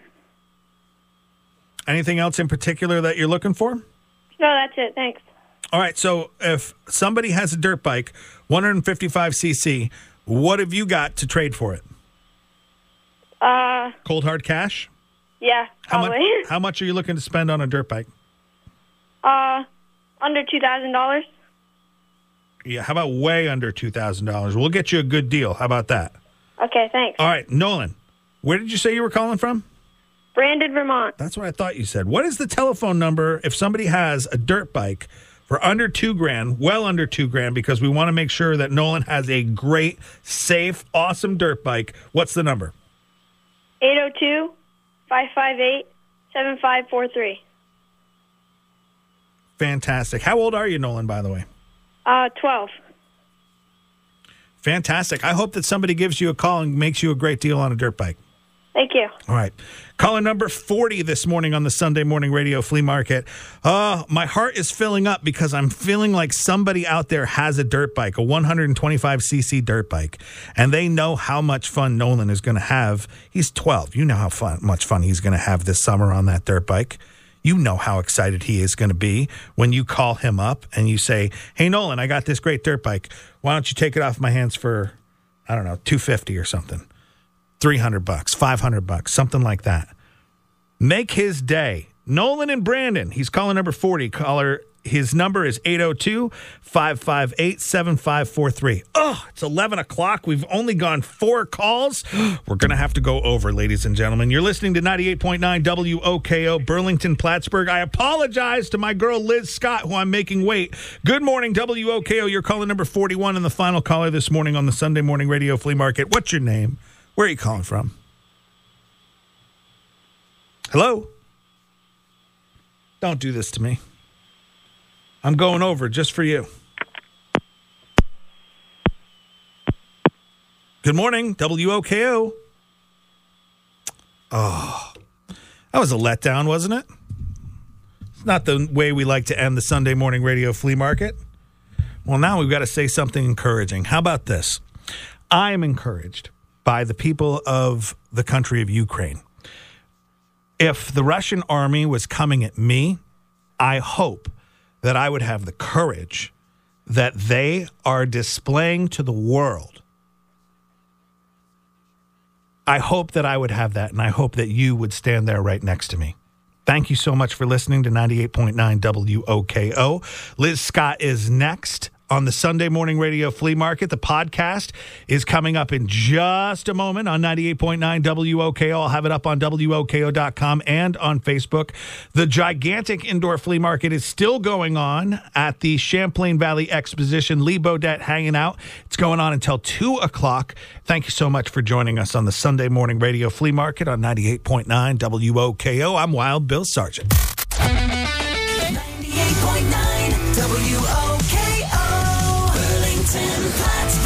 Anything else in particular that you're looking for? No, that's it. Thanks. All right. So if somebody has a dirt bike, 155cc, what have you got to trade for it? Uh, Cold hard cash? yeah, How much, how much are you looking to spend on a dirt bike? uh, under two thousand dollars. Yeah. How about way under $2,000? We'll get you a good deal. How about that? Okay, thanks. All right. Nolan, where did you say you were calling from? Brandon, Vermont. That's what I thought you said. What is the telephone number if somebody has a dirt bike for under two grand, well under two grand, because we want to make sure that Nolan has a great, safe, awesome dirt bike? What's the number? 802 558 7543. Fantastic. How old are you, Nolan, by the way? Uh, 12. Fantastic. I hope that somebody gives you a call and makes you a great deal on a dirt bike. Thank you. All right. Caller number 40 this morning on the Sunday Morning Radio Flea Market. Uh, my heart is filling up because I'm feeling like somebody out there has a dirt bike, a 125cc dirt bike, and they know how much fun Nolan is going to have. He's 12. You know how fun, much fun he's going to have this summer on that dirt bike. You know how excited he is going to be when you call him up and you say, Hey, Nolan, I got this great dirt bike. Why don't you take it off my hands for, I don't know, 250 or something? 300 bucks, 500 bucks, something like that. Make his day. Nolan and Brandon. He's calling number 40. Caller, his number is 802 558 7543. Oh, it's 11 o'clock. We've only gone four calls. We're going to have to go over, ladies and gentlemen. You're listening to 98.9 WOKO, Burlington, Plattsburgh. I apologize to my girl, Liz Scott, who I'm making wait. Good morning, WOKO. You're calling number 41 and the final caller this morning on the Sunday Morning Radio Flea Market. What's your name? Where are you calling from? Hello? Don't do this to me. I'm going over just for you. Good morning, WOKO. Oh, that was a letdown, wasn't it? It's not the way we like to end the Sunday morning radio flea market. Well, now we've got to say something encouraging. How about this? I am encouraged by the people of the country of Ukraine. If the Russian army was coming at me, I hope that I would have the courage that they are displaying to the world. I hope that I would have that, and I hope that you would stand there right next to me. Thank you so much for listening to 98.9 WOKO. Liz Scott is next on the Sunday Morning Radio Flea Market. The podcast is coming up in just a moment on 98.9 WOKO. I'll have it up on WOKO.com and on Facebook. The gigantic indoor flea market is still going on at the Champlain Valley Exposition. Lee Bodette hanging out. It's going on until 2 o'clock. Thank you so much for joining us on the Sunday Morning Radio Flea Market on 98.9 WOKO. I'm Wild Bill Sargent.